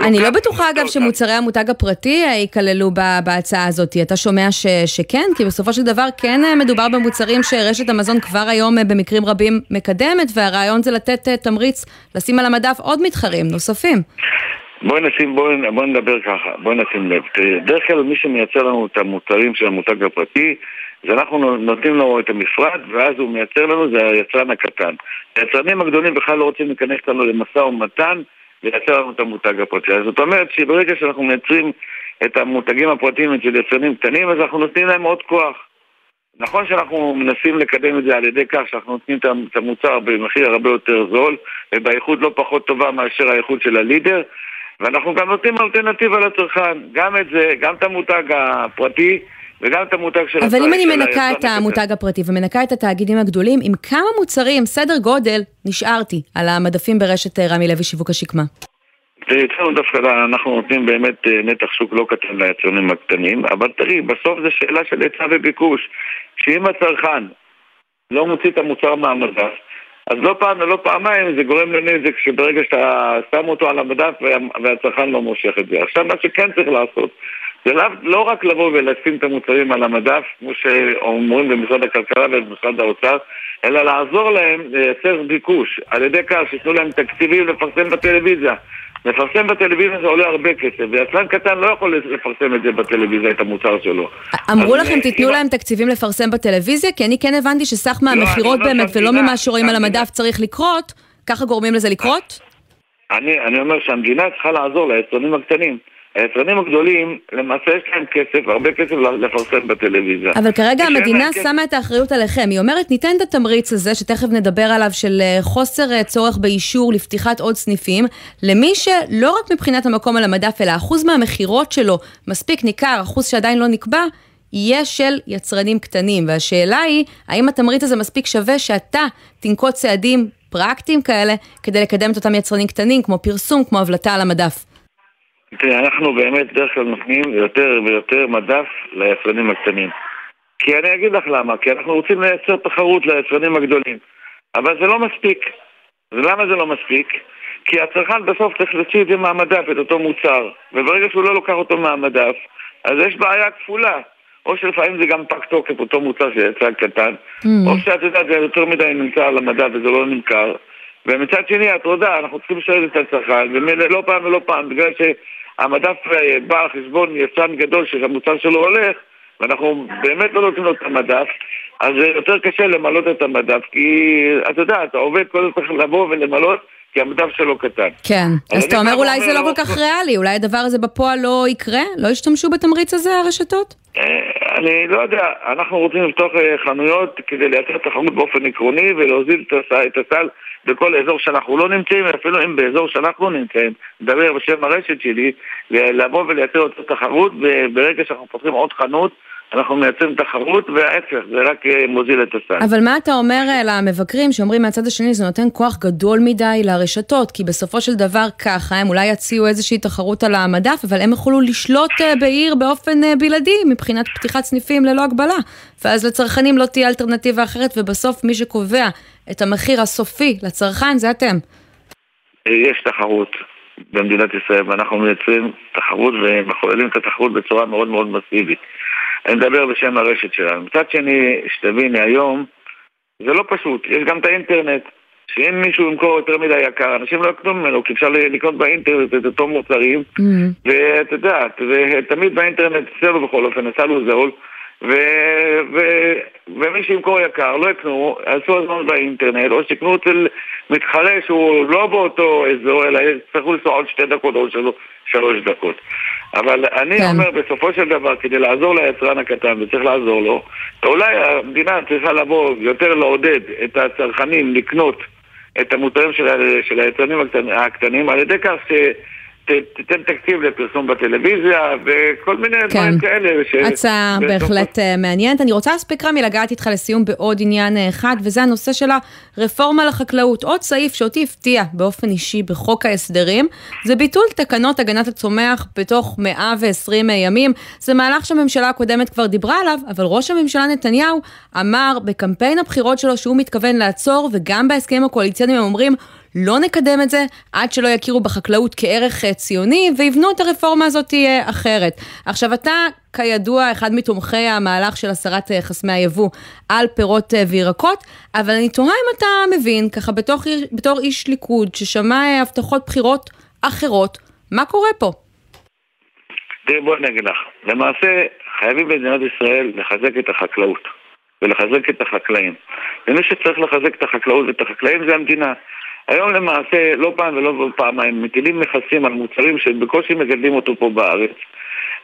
אני לא בטוחה אגב שמוצרי המותג הפרטי ייכללו בהצעה הזאת. אתה שומע ש, שכן? כי בסופו של דבר כן אה, מדובר במוצרים שרשת המזון כבר היום אה, במקרים רבים מקדמת, והרעיון זה לתת אה, תמריץ לשים על המדף עוד מתחרים נוספים. בואי נשים, בואי בוא נדבר ככה, בואי נשים לב. בדרך כלל מי שמייצר לנו את המוצרים של המותג הפרטי אז אנחנו נותנים לו את המפרט, ואז הוא מייצר לנו, זה היצרן הקטן. היצרנים הגדולים בכלל לא רוצים להיכנס לנו למשא ומתן ולייצר לנו את המותג הפרטי. אז זאת אומרת שברגע שאנחנו מייצרים את המותגים הפרטיים של יצרנים קטנים, אז אנחנו נותנים להם עוד כוח. נכון שאנחנו מנסים לקדם את זה על ידי כך שאנחנו נותנים את המוצר במחיר הרבה יותר זול ובאיכות לא פחות טובה מאשר האיכות של הלידר ואנחנו גם נותנים אלטרנטיבה לצרכן, גם את זה, גם את המותג הפרטי וגם את המותג של... אבל אם אני מנקה את המותג הפרטי ומנקה את התאגידים הגדולים, עם כמה מוצרים, סדר גודל, נשארתי על המדפים ברשת אה, רמי לוי שיווק השקמה? אצלנו דווקא אנחנו נותנים באמת אה, נתח שוק לא קטן ליצרנים הקטנים, אבל תראי, בסוף זו שאלה של היצע וביקוש. שאם הצרכן לא מוציא את המוצר מהמדף, אז לא פעם ולא פעמיים זה גורם לנזק שברגע שאתה שם אותו על המדף והצרכן לא מושך את זה. עכשיו מה שכן צריך לעשות זה לא, לא רק לבוא ולשים את המוצרים על המדף, כמו שאומרים במשרד הכלכלה ובמשרד האוצר, אלא לעזור להם לייצר ביקוש, על ידי כך שייתנו להם תקציבים לפרסם בטלוויזיה. לפרסם בטלוויזיה זה עולה הרבה כסף, ויצרן קטן לא יכול לפרסם את זה בטלוויזיה, את המוצר שלו. אמרו לכם תיתנו להם תקציבים לפרסם בטלוויזיה? כי אני כן הבנתי שסך מהמכירות לא, באמת, ולא ממה שרואים על המדף צריך לקרות, ככה גורמים לזה לקרות? אני אומר שהמדינה צריכה לעזור ליצרנים הקטנים. היצרנים הגדולים, למעשה יש להם כסף, הרבה כסף לפרסם בטלוויזיה. אבל כרגע המדינה שמה את האחריות עליכם. היא אומרת, ניתן את התמריץ הזה, שתכף נדבר עליו, של אה, חוסר אה, צורך באישור לפתיחת עוד סניפים, למי שלא רק מבחינת המקום על המדף, אלא אחוז מהמכירות שלו מספיק ניכר, אחוז שעדיין לא נקבע, יהיה של יצרנים קטנים. והשאלה היא, האם התמריץ הזה מספיק שווה שאתה תנקוט צעדים פרקטיים כאלה, כדי לקדם את אותם יצרנים קטנים, כמו פרסום, כמו הבלטה על המדף? תראה, אנחנו באמת בדרך כלל נותנים יותר ויותר מדף ליצרנים הקטנים. כי אני אגיד לך למה, כי אנחנו רוצים לייצר תחרות ליצרנים הגדולים. אבל זה לא מספיק. ולמה זה לא מספיק? כי הצרכן בסוף צריך להוציא את זה מהמדף, את אותו מוצר. וברגע שהוא לא לוקח אותו מהמדף, אז יש בעיה כפולה. או שלפעמים זה גם פג תוקף, אותו מוצר שיצא קטן, mm. או שאת יודעת, זה יותר מדי נמצא על המדף וזה לא נמכר. ומצד שני, את יודע, אנחנו צריכים לשאול את הצרכן, ולא פעם ולא פעם, בגלל ש... המדף אה, בא על חשבון יצרן גדול שהמוצר שלו הולך, ואנחנו באמת לא נותנים לו את המדף, אז זה יותר קשה למלות את המדף, כי אתה יודע, אתה עובד קודם צריך לבוא ולמלות, כי המדף שלו קטן. כן, אז אתה אומר אולי זה לא כל כך ריאלי, אולי הדבר הזה בפועל לא יקרה? לא ישתמשו בתמריץ הזה הרשתות? אה, אני לא יודע, אנחנו רוצים לפתוח אה, חנויות כדי לייצר תחרות באופן עקרוני ולהוזיל את הסל בכל אזור שאנחנו לא נמצאים, אפילו אם באזור שאנחנו נמצאים, מדבר בשם הרשת שלי, לבוא ולייצר אותה תחרות, וברגע שאנחנו פותחים עוד חנות, אנחנו מייצרים תחרות, וההפך, זה רק אה, מוזיל את הסל. אבל מה אתה אומר אה, למבקרים שאומרים מהצד השני, זה נותן כוח גדול מדי לרשתות, כי בסופו של דבר ככה, הם אולי יציעו איזושהי תחרות על המדף, אבל הם יוכלו לשלוט אה, בעיר באופן בלעדי, מבחינת פתיחת סניפים ללא הגבלה. ואז לצרכנים לא תהיה אלטרנטיבה אחרת, ובסוף מי שקובע את המחיר הסופי לצרכן זה אתם. יש תחרות במדינת ישראל, ואנחנו מייצרים תחרות ומחוללים את התחרות בצורה מאוד מאוד מסיבית. אני מדבר בשם הרשת שלנו. מצד שני, שתביני, היום זה לא פשוט, יש גם את האינטרנט. שאם מישהו ימכור יותר מדי יקר, אנשים לא יקנו ממנו, כי אפשר לקנות באינטרנט את אותו מוצרים, mm. ואת יודעת, ותמיד באינטרנט, אצלנו בכל אופן, הסל הוא זול, ו... ו... ומי שימכור יקר, לא יקנו, יעשו הזמן באינטרנט, או שיקנו אצל מתחרה שהוא לא באותו אזור, אלא יצטרכו לנסוע עוד שתי דקות או שלוש דקות. אבל אני כן. אומר, בסופו של דבר, כדי לעזור ליצרן הקטן, וצריך לעזור לו, אולי המדינה צריכה לבוא יותר לעודד את הצרכנים לקנות את המוצרים של, של היצרנים הקטנים, הקטנים על ידי כך ש... תיתן תקציב לפרסום בטלוויזיה וכל מיני כן. דברים כאלה. ש... הצעה בהחלט אה, מעניינת. אני רוצה להספיק רמי לגעת איתך לסיום בעוד עניין אה, אחד, וזה הנושא של הרפורמה לחקלאות. עוד סעיף שאותי הפתיע באופן אישי בחוק ההסדרים, זה ביטול תקנות הגנת הצומח בתוך 120 אה, ימים. זה מהלך שהממשלה הקודמת כבר דיברה עליו, אבל ראש הממשלה נתניהו אמר בקמפיין הבחירות שלו שהוא מתכוון לעצור, וגם בהסכמים הקואליציוניים הם אומרים, לא נקדם את זה עד שלא יכירו בחקלאות כערך אה, ציוני ויבנו את הרפורמה הזאת אה, אחרת. עכשיו אתה כידוע אחד מתומכי המהלך של הסרת אה, חסמי היבוא על פירות וירקות, אבל אני תוהה אם אתה מבין ככה בתוך, בתור איש ליכוד ששמע הבטחות בחירות אחרות, מה קורה פה? תראי בואי אני אגיד לך, למעשה חייבים במדינת ישראל לחזק את החקלאות ולחזק את החקלאים. ומי שצריך לחזק את החקלאות ואת החקלאים זה המדינה. היום למעשה, לא פעם ולא פעמיים, מטילים מכסים על מוצרים שבקושי מגדלים אותו פה בארץ.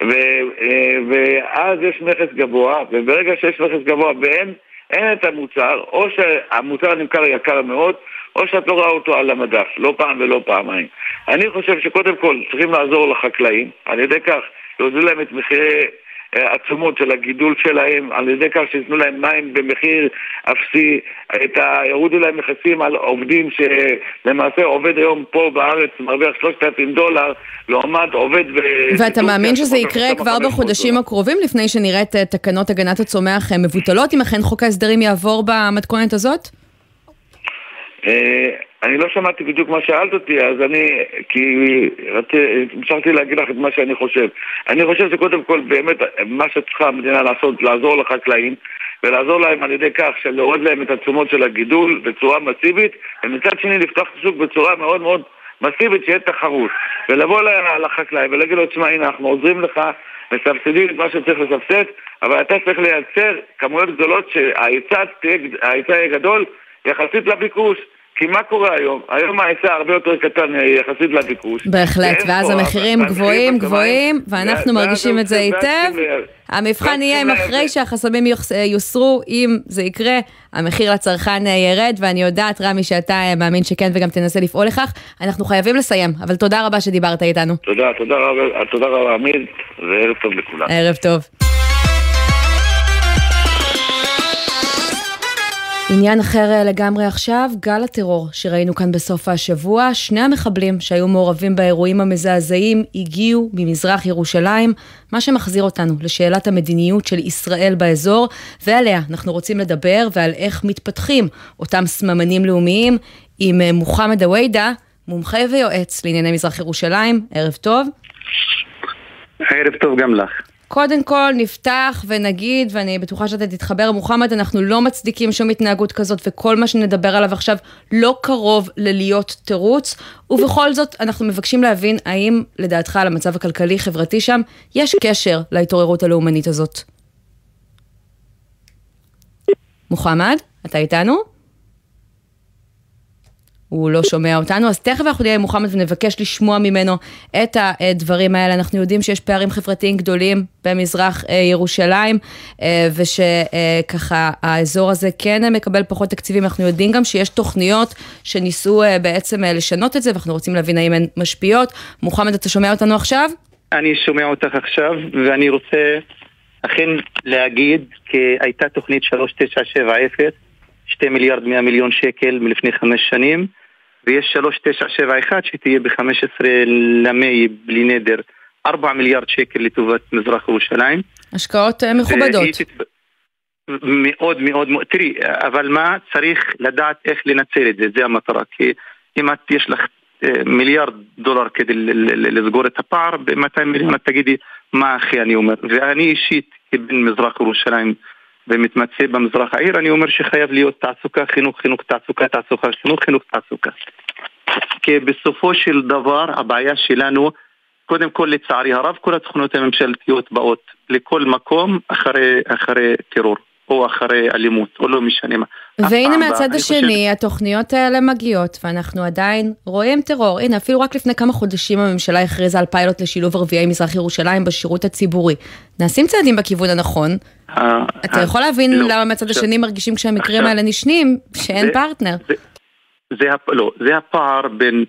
ו- אה, ואז יש מכס גבוה, וברגע שיש מכס גבוה ואין אין את המוצר, או שהמוצר נמכר יקר מאוד, או שאת לא רואה אותו על המדף, לא פעם ולא פעמיים. אני חושב שקודם כל צריכים לעזור לחקלאים, על ידי כך להוזיל להם את מחירי עצומות של הגידול שלהם על ידי כך שייתנו להם מים במחיר אפסי, את ה... יורידו להם מכסים על עובדים שלמעשה עובד היום פה בארץ מרוויח 3,000 דולר לעומת עובד ו... ואתה מאמין שזה יקרה כבר בחודשים הקרובים לפני שנראה את תקנות הגנת הצומח מבוטלות אם אכן חוק ההסדרים יעבור במתכונת הזאת? אני לא שמעתי בדיוק מה שאלת אותי, אז אני, כי המשכתי להגיד לך את מה שאני חושב. אני חושב שקודם כל באמת מה שצריכה המדינה לעשות, לעזור לחקלאים ולעזור להם על ידי כך של להוריד להם את התשומות של הגידול בצורה מסיבית ומצד שני לפתוח את השוק בצורה מאוד מאוד מסיבית שיהיה תחרות ולבוא לחקלאי ולהגיד לו, תשמע הנה אנחנו עוזרים לך, מסבסדים את מה שצריך לסבסד אבל אתה צריך לייצר כמויות גדולות שההיצע יהיה גדול יחסית לביקוש כי מה קורה היום? היום ההיצע הרבה יותר קטן אה, יחסית לביקוש. בהחלט, ואז המחירים גבוהים גבוהים, ואנחנו מרגישים את זה היטב. המבחן יהיה אם אחרי שהחסמים יוסרו, אם זה יקרה, המחיר לצרכן אה, ירד, ואני יודעת, רמי, שאתה אה, מאמין שכן וגם תנסה לפעול לכך. אנחנו חייבים לסיים, אבל תודה רבה שדיברת איתנו. תודה, תודה רבה, תודה רבה, עמית, וערב טוב לכולם. ערב טוב. עניין אחר אה, לגמרי עכשיו, גל הטרור שראינו כאן בסוף השבוע. שני המחבלים שהיו מעורבים באירועים המזעזעים הגיעו ממזרח ירושלים, מה שמחזיר אותנו לשאלת המדיניות של ישראל באזור, ועליה אנחנו רוצים לדבר ועל איך מתפתחים אותם סממנים לאומיים עם אה, מוחמד אווידה, מומחה ויועץ לענייני מזרח ירושלים. ערב טוב. ערב טוב גם לך. קודם כל נפתח ונגיד, ואני בטוחה שאתה תתחבר, מוחמד, אנחנו לא מצדיקים שום התנהגות כזאת, וכל מה שנדבר עליו עכשיו לא קרוב ללהיות תירוץ, ובכל זאת אנחנו מבקשים להבין האם לדעתך על המצב הכלכלי-חברתי שם, יש קשר להתעוררות הלאומנית הזאת. מוחמד, אתה איתנו? הוא לא שומע אותנו, אז תכף אנחנו נהיה עם מוחמד ונבקש לשמוע ממנו את הדברים האלה. אנחנו יודעים שיש פערים חברתיים גדולים במזרח אה, ירושלים, אה, ושככה האזור הזה כן מקבל פחות תקציבים. אנחנו יודעים גם שיש תוכניות שניסו אה, בעצם לשנות את זה, ואנחנו רוצים להבין האם הן משפיעות. מוחמד, אתה שומע אותנו עכשיו? אני שומע אותך עכשיו, ואני רוצה אכן להגיד כי הייתה תוכנית 3970, 2 מיליארד 100 מיליון שקל מלפני חמש שנים, ויש 3971 שתהיה ב-15 למאי בלי נדר, 4 מיליארד שקל לטובת מזרח ירושלים. השקעות אה, מכובדות. תת... מאוד מאוד תראי, אבל מה, צריך לדעת איך לנצל את זה, זה המטרה, כי אם את, יש לך אה, מיליארד דולר כדי לסגור את הפער, ב-200 מיליון את תגידי מה אחי? אני אומר, ואני אישית כבן מזרח ירושלים ומתמצא במזרח העיר, אני אומר שחייב להיות תעסוקה, חינוך, חינוך, תעסוקה, תעסוקה, חינוך, חינוך, תעסוקה. כי בסופו של דבר הבעיה שלנו, קודם כל לצערי הרב, כל התוכניות הממשלתיות באות לכל מקום אחרי, אחרי טרור. או אחרי אלימות, או לא משנה מה. והנה מהצד השני, חושב... התוכניות האלה מגיעות, ואנחנו עדיין רואים טרור. הנה, אפילו רק לפני כמה חודשים הממשלה הכריזה על פיילוט לשילוב ערביי מזרח ירושלים בשירות הציבורי. נעשים צעדים בכיוון הנכון. אה, אתה יכול להבין לא, למה מהצד השני מרגישים כשהמקרים האלה נשנים, שאין פרטנר. לא, זה הפער בין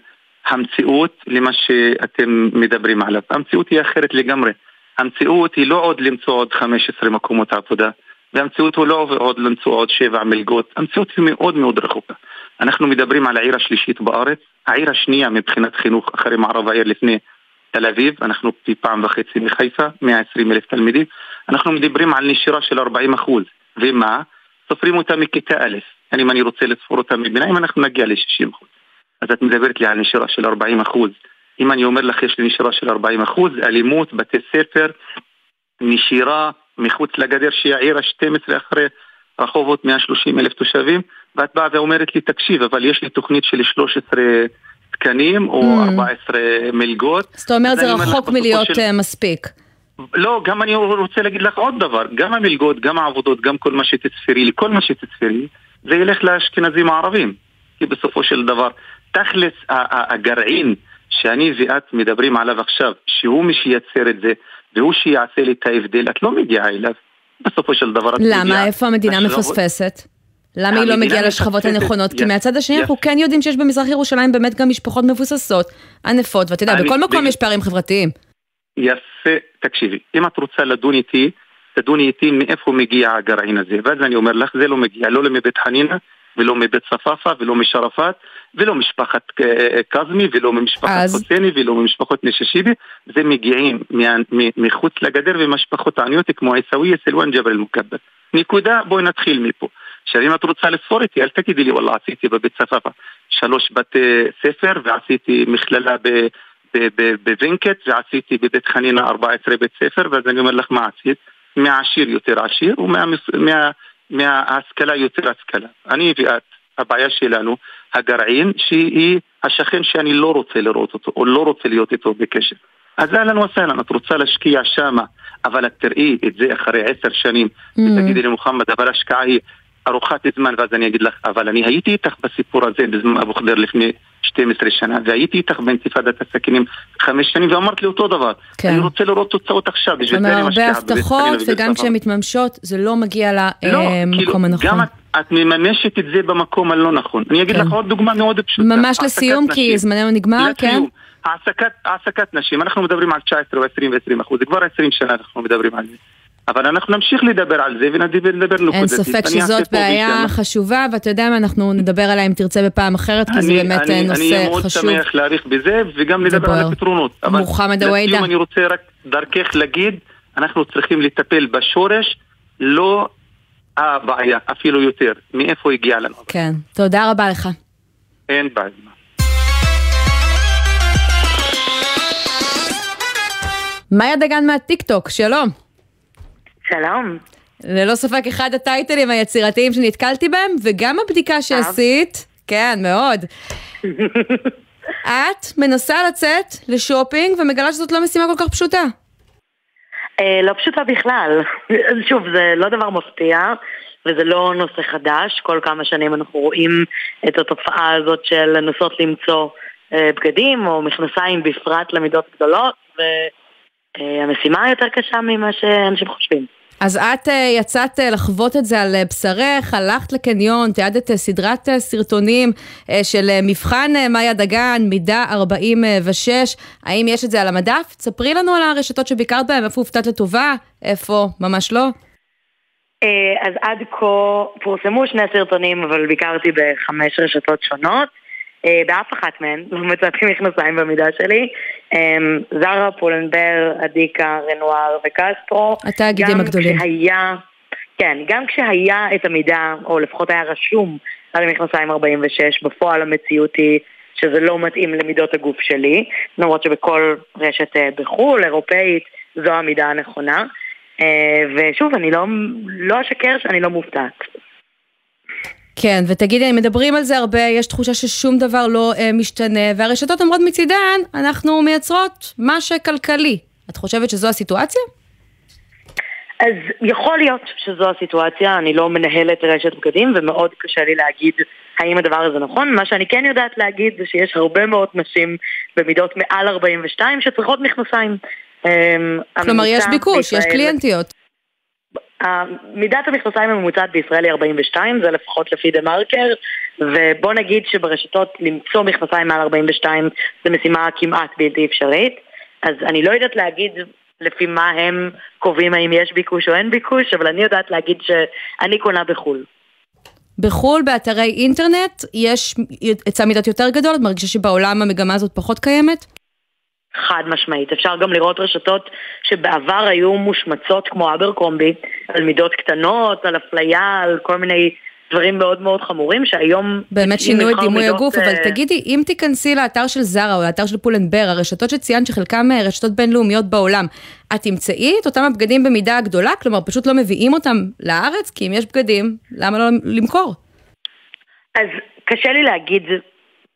המציאות למה שאתם מדברים עליו. המציאות היא אחרת לגמרי. המציאות היא לא עוד למצוא עוד 15 מקומות עבודה. והמציאות הוא לא עוד למצוא עוד שבע מלגות, המציאות היא מאוד מאוד רחוקה. אנחנו מדברים על העיר השלישית בארץ, העיר השנייה מבחינת חינוך אחרי מערב העיר לפני תל אביב, אנחנו פי פעם וחצי מחיפה, 120 אלף תלמידים, אנחנו מדברים על נשירה של 40 אחוז, ומה? סופרים אותה מכיתה א', אם אני רוצה לספור אותה מביניים אנחנו נגיע ל-60 אחוז. אז את מדברת לי על נשירה של 40 אחוז. אם אני אומר לך יש לי נשירה של 40 אחוז, אלימות, בתי ספר, נשירה, מחוץ לגדר שהיא העיר ה-12 אחרי רחובות 130 אלף תושבים ואת באה ואומרת לי תקשיב אבל יש לי תוכנית של 13 תקנים או mm. 14 מלגות. זאת אומרת זה רחוק מלהיות של... אה, מספיק. לא, גם אני רוצה להגיד לך עוד דבר, גם המלגות, גם העבודות, גם כל מה שתספרי לי, כל מה שתספרי זה ילך לאשכנזים הערבים. כי בסופו של דבר, תכלס הגרעין שאני ואת מדברים עליו עכשיו, שהוא מי שייצר את זה, והוא שיעשה לי את ההבדל, את לא מגיעה אליו. בסופו של דבר את מגיעה... למה? איפה המדינה מפספסת? למה היא לא מגיעה לשכבות הנכונות? כי מהצד השני אנחנו כן יודעים שיש במזרח ירושלים באמת גם משפחות מבוססות, ענפות, ואתה יודע, בכל מקום יש פערים חברתיים. יפה, תקשיבי, אם את רוצה לדון איתי, תדוני איתי מאיפה מגיע הגרעין הזה, ואז אני אומר לך, זה לא מגיע לא מבית חנינה ולא מבית צפאפא ולא משרפאת ולא משפחת קזמי ולא ממשפחת אז... חוסייני ולא ממשפחות נששיבי. זה מגיעים מחוץ לגדר ומשפחות עניות כמו עיסאוויה, סלואן, ג'בל אל-מוכבר נקודה, בואי נתחיל מפה. עכשיו אם את רוצה לספור איתי, אל תגידי לי וואלה עשיתי בבית צפאפא. שלוש בתי ספר ועשיתי מכללה ב... בווינקט ועשיתי בבית חנינה 14 בית ספר ואז אני אומר לך מה עשית? מהעשיר יותר עשיר ומההשכלה מה, יותר השכלה. אני ואת הבעיה שלנו, הגרעין, שהיא השכן שאני לא רוצה לראות אותו, או לא רוצה להיות איתו בקשר. אז אהלן וסהלן, את רוצה להשקיע שמה, אבל את תראי את זה אחרי עשר שנים, mm. ותגידי למוחמד, אבל ההשקעה היא ארוכת זמן, ואז אני אגיד לך, אבל אני הייתי איתך בסיפור הזה בזמן אבו ח'דיר לפני 12 שנה, והייתי איתך באינתיפאדת הסכינים חמש שנים, ואמרת לי אותו דבר. כן. אני רוצה לראות תוצאות עכשיו, בשביל זה אני משקיעה. הרבה הבטחות, וגם כשהן מתממשות, זה לא מגיע למקום לא, כאילו, הנכון. גם את, מממשת את זה במקום הלא נכון. אני אגיד כן. לך עוד דוגמה מאוד פשוטה. ממש לסיום, כי זמננו נגמר, כן? העסקת, העסקת נשים, אנחנו מדברים על 19 או 20 ו-20 אחוז, כבר 20 שנה אנחנו מדברים על זה. אבל אנחנו נמשיך לדבר על זה ונדבר נקודתית. אין ספק שזאת בעיה חשובה, ואתה יודע מה, אנחנו נדבר עליה אם תרצה בפעם אחרת, כי זה באמת אני, נושא חשוב. אני מאוד שמח להאריך בזה, וגם לדבר על הפתרונות. מוחמד אויידה. אני רוצה רק דרכך להגיד, אנחנו צריכים לטפל בשורש, לא הבעיה, אפילו יותר. מאיפה הגיע לנו. כן, תודה רבה לך. אין בעיה. מאיה דגן מהטיקטוק, שלום. שלום. ללא ספק אחד הטייטלים היצירתיים שנתקלתי בהם, וגם הבדיקה שעשית, כן, מאוד. (laughs) את מנסה לצאת לשופינג ומגלה שזאת לא משימה כל כך פשוטה. אה, לא פשוטה בכלל. (laughs) שוב, זה לא דבר מפתיע, וזה לא נושא חדש. כל כמה שנים אנחנו רואים את התופעה הזאת של לנסות למצוא אה, בגדים או מכנסיים בפרט למידות גדולות, והמשימה יותר קשה ממה שאנשים חושבים. אז את uh, יצאת uh, לחוות את זה על uh, בשרך, הלכת לקניון, תיעדת סדרת סרטונים של מבחן מאיה דגן, מידה 46, האם יש את זה על המדף? ספרי לנו על הרשתות שביקרת בהן, איפה הופתעת לטובה, איפה ממש לא. אז עד כה פורסמו שני סרטונים, אבל ביקרתי בחמש רשתות שונות. אה, באף אחת מהן לא מצאתי מכנסיים במידה שלי. אמ, זרה, פולנבר, אדיקה, רנואר וקסטרו. התאגידים הגדולים. כשהיה, כן, גם כשהיה את המידה, או לפחות היה רשום על המכנסיים 46, בפועל המציאות היא שזה לא מתאים למידות הגוף שלי, למרות שבכל רשת אה, בחו"ל, אירופאית, זו המידה הנכונה. אה, ושוב, אני לא, לא אשקר שאני לא מופתעת. כן, ותגידי, מדברים על זה הרבה, יש תחושה ששום דבר לא אה, משתנה, והרשתות אומרות מצידן, אנחנו מייצרות מה שכלכלי. את חושבת שזו הסיטואציה? אז יכול להיות שזו הסיטואציה, אני לא מנהלת רשת בגדים ומאוד קשה לי להגיד האם הדבר הזה נכון. מה שאני כן יודעת להגיד זה שיש הרבה מאוד נשים במידות מעל 42 שצריכות מכנסיים. אמ, כלומר, יש ביקוש, יש קליינטיות. מידת המכנסיים הממוצעת בישראל היא 42, זה לפחות לפי דה מרקר, ובוא נגיד שברשתות למצוא מכנסיים מעל 42 זה משימה כמעט בלתי אפשרית, אז אני לא יודעת להגיד לפי מה הם קובעים האם יש ביקוש או אין ביקוש, אבל אני יודעת להגיד שאני קונה בחו"ל. בחו"ל, באתרי אינטרנט, יש היצע מידות יותר גדול? את מרגישה שבעולם המגמה הזאת פחות קיימת? חד משמעית. אפשר גם לראות רשתות שבעבר היו מושמצות כמו אברקומבי, על מידות קטנות, על אפליה, על כל מיני דברים מאוד מאוד חמורים, שהיום... באמת שינו את דימוי הגוף, אבל אה, תגידי, אם תיכנסי לאתר של זרה או לאתר של פולנבר, הרשתות שציינת שחלקן אה, רשתות בינלאומיות בעולם, את תמצאי את אותם הבגדים במידה גדולה? כלומר, פשוט לא מביאים אותם לארץ? כי אם יש בגדים, למה לא למכור? אז קשה לי להגיד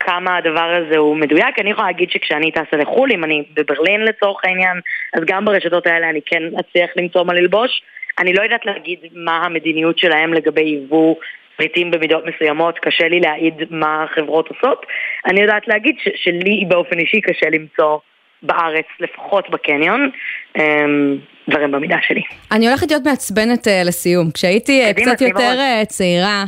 כמה הדבר הזה הוא מדויק. אני יכולה להגיד שכשאני טסה לחו"ל, אם אני בברלין לצורך העניין, אז גם ברשתות האלה אני כן אצליח למצוא מה ללבוש. אני לא יודעת להגיד מה המדיניות שלהם לגבי יבוא פריטים במידות מסוימות, קשה לי להעיד מה החברות עושות. אני יודעת להגיד ש- שלי באופן אישי קשה למצוא בארץ, לפחות בקניון, אמ, דברים במידה שלי. אני הולכת להיות מעצבנת uh, לסיום. כשהייתי uh, קצת יותר uh, צעירה,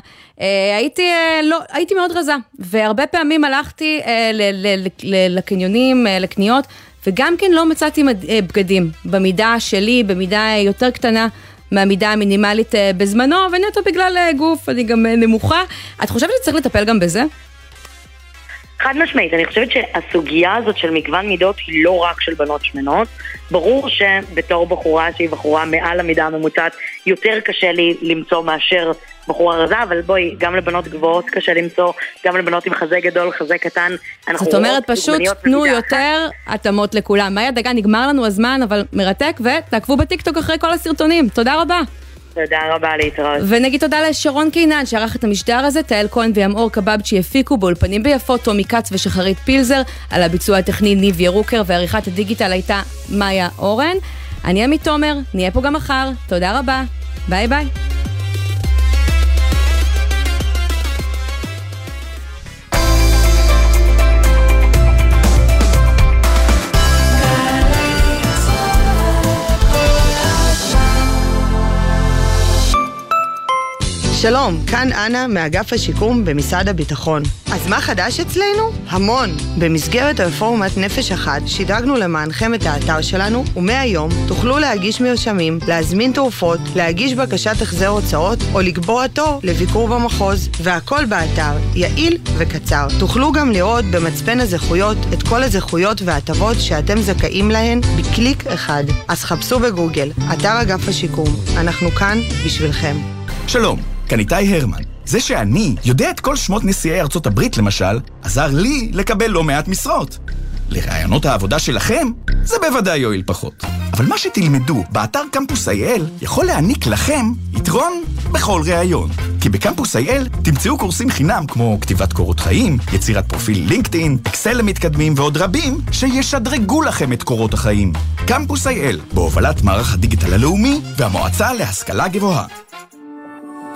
הייתי, uh, לא, הייתי מאוד רזה, והרבה פעמים הלכתי uh, ל- ל- ל- לקניונים, לקניות, וגם כן לא מצאתי בגדים במידה שלי, במידה יותר קטנה. מהמידה המינימלית בזמנו, ונטו בגלל גוף, אני גם נמוכה. את חושבת שצריך לטפל גם בזה? חד משמעית, אני חושבת שהסוגיה הזאת של מגוון מידות היא לא רק של בנות שמנות. ברור שבתור בחורה שהיא בחורה מעל המידה הממוצעת, יותר קשה לי למצוא מאשר בחורה רזה, אבל בואי, גם לבנות גבוהות קשה למצוא, גם לבנות עם חזה גדול, חזה קטן. זאת אומרת, פשוט תנו יותר התאמות לכולם. מאיה דגן, נגמר לנו הזמן, אבל מרתק, ותעקבו בטיקטוק אחרי כל הסרטונים. תודה רבה. תודה רבה, להתראות. ונגיד תודה לשרון קינן שערך את המשדר הזה, תהל כהן וימאור קבבצ'י הפיקו באולפנים ביפות, טומי כץ ושחרית פילזר, על הביצוע הטכני ניב ירוקר ועריכת הדיגיטל הייתה מאיה אורן. אני עמית תומר, נהיה פה גם מחר, תודה רבה, ביי ביי. שלום, כאן אנה מאגף השיקום במשרד הביטחון. אז מה חדש אצלנו? המון. במסגרת רפורמת נפש אחת שדרגנו למענכם את האתר שלנו, ומהיום תוכלו להגיש מרשמים, להזמין תרופות, להגיש בקשת החזר הוצאות או לקבוע תור לביקור במחוז. והכל באתר, יעיל וקצר. תוכלו גם לראות במצפן הזכויות את כל הזכויות וההטבות שאתם זכאים להן בקליק אחד. אז חפשו בגוגל, אתר אגף השיקום. אנחנו כאן בשבילכם. שלום. כאן איתי הרמן. זה שאני יודע את כל שמות נשיאי ארצות הברית, למשל, עזר לי לקבל לא מעט משרות. לרעיונות העבודה שלכם, זה בוודאי יועיל פחות. אבל מה שתלמדו באתר קמפוס IL יכול להעניק לכם יתרון בכל ראיון. כי בקמפוס IL תמצאו קורסים חינם כמו כתיבת קורות חיים, יצירת פרופיל לינקדאין, אקסל למתקדמים ועוד רבים שישדרגו לכם את קורות החיים. קמפוס IL, בהובלת מערך הדיגיטל הלאומי והמועצה להשכלה גבוהה.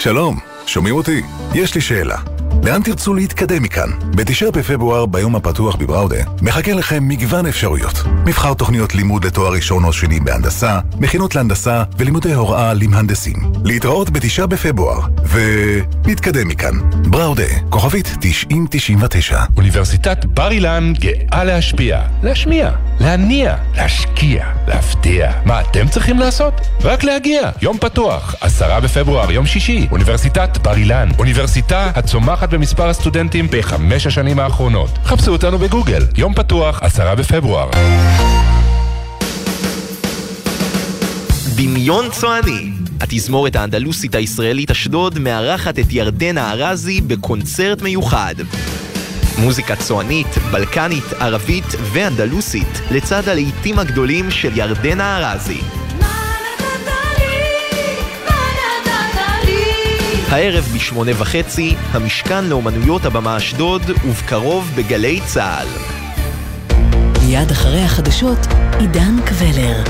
שלום, שומעים אותי? יש לי שאלה. לאן תרצו להתקדם מכאן? בתשעה בפברואר, ביום הפתוח בבראודה, מחכה לכם מגוון אפשרויות. מבחר תוכניות לימוד לתואר ראשון או שני בהנדסה, מכינות להנדסה ולימודי הוראה למהנדסים. להתראות בתשעה בפברואר, ונתקדם מכאן. בראודה, כוכבית 9099. אוניברסיטת בר אילן גאה להשפיע, להשמיע, להניע, להשקיע, להפתיע. מה אתם צריכים לעשות? רק להגיע. יום פתוח, עשרה בפברואר, יום שישי, אוניברסיטת בר אילן. אוניברסיטה הצומחת במספר הסטודנטים בחמש השנים האחרונות. חפשו אותנו בגוגל. יום פתוח, עשרה בפברואר. דמיון צועני. התזמורת האנדלוסית הישראלית אשדוד מארחת את ירדנה ארזי בקונצרט מיוחד. מוזיקה צוענית, בלקנית, ערבית ואנדלוסית, לצד הלהיטים הגדולים של ירדנה ארזי. הערב בשמונה וחצי, המשכן לאומנויות הבמה אשדוד, ובקרוב בגלי צה"ל. מיד אחרי החדשות, עידן קבלר.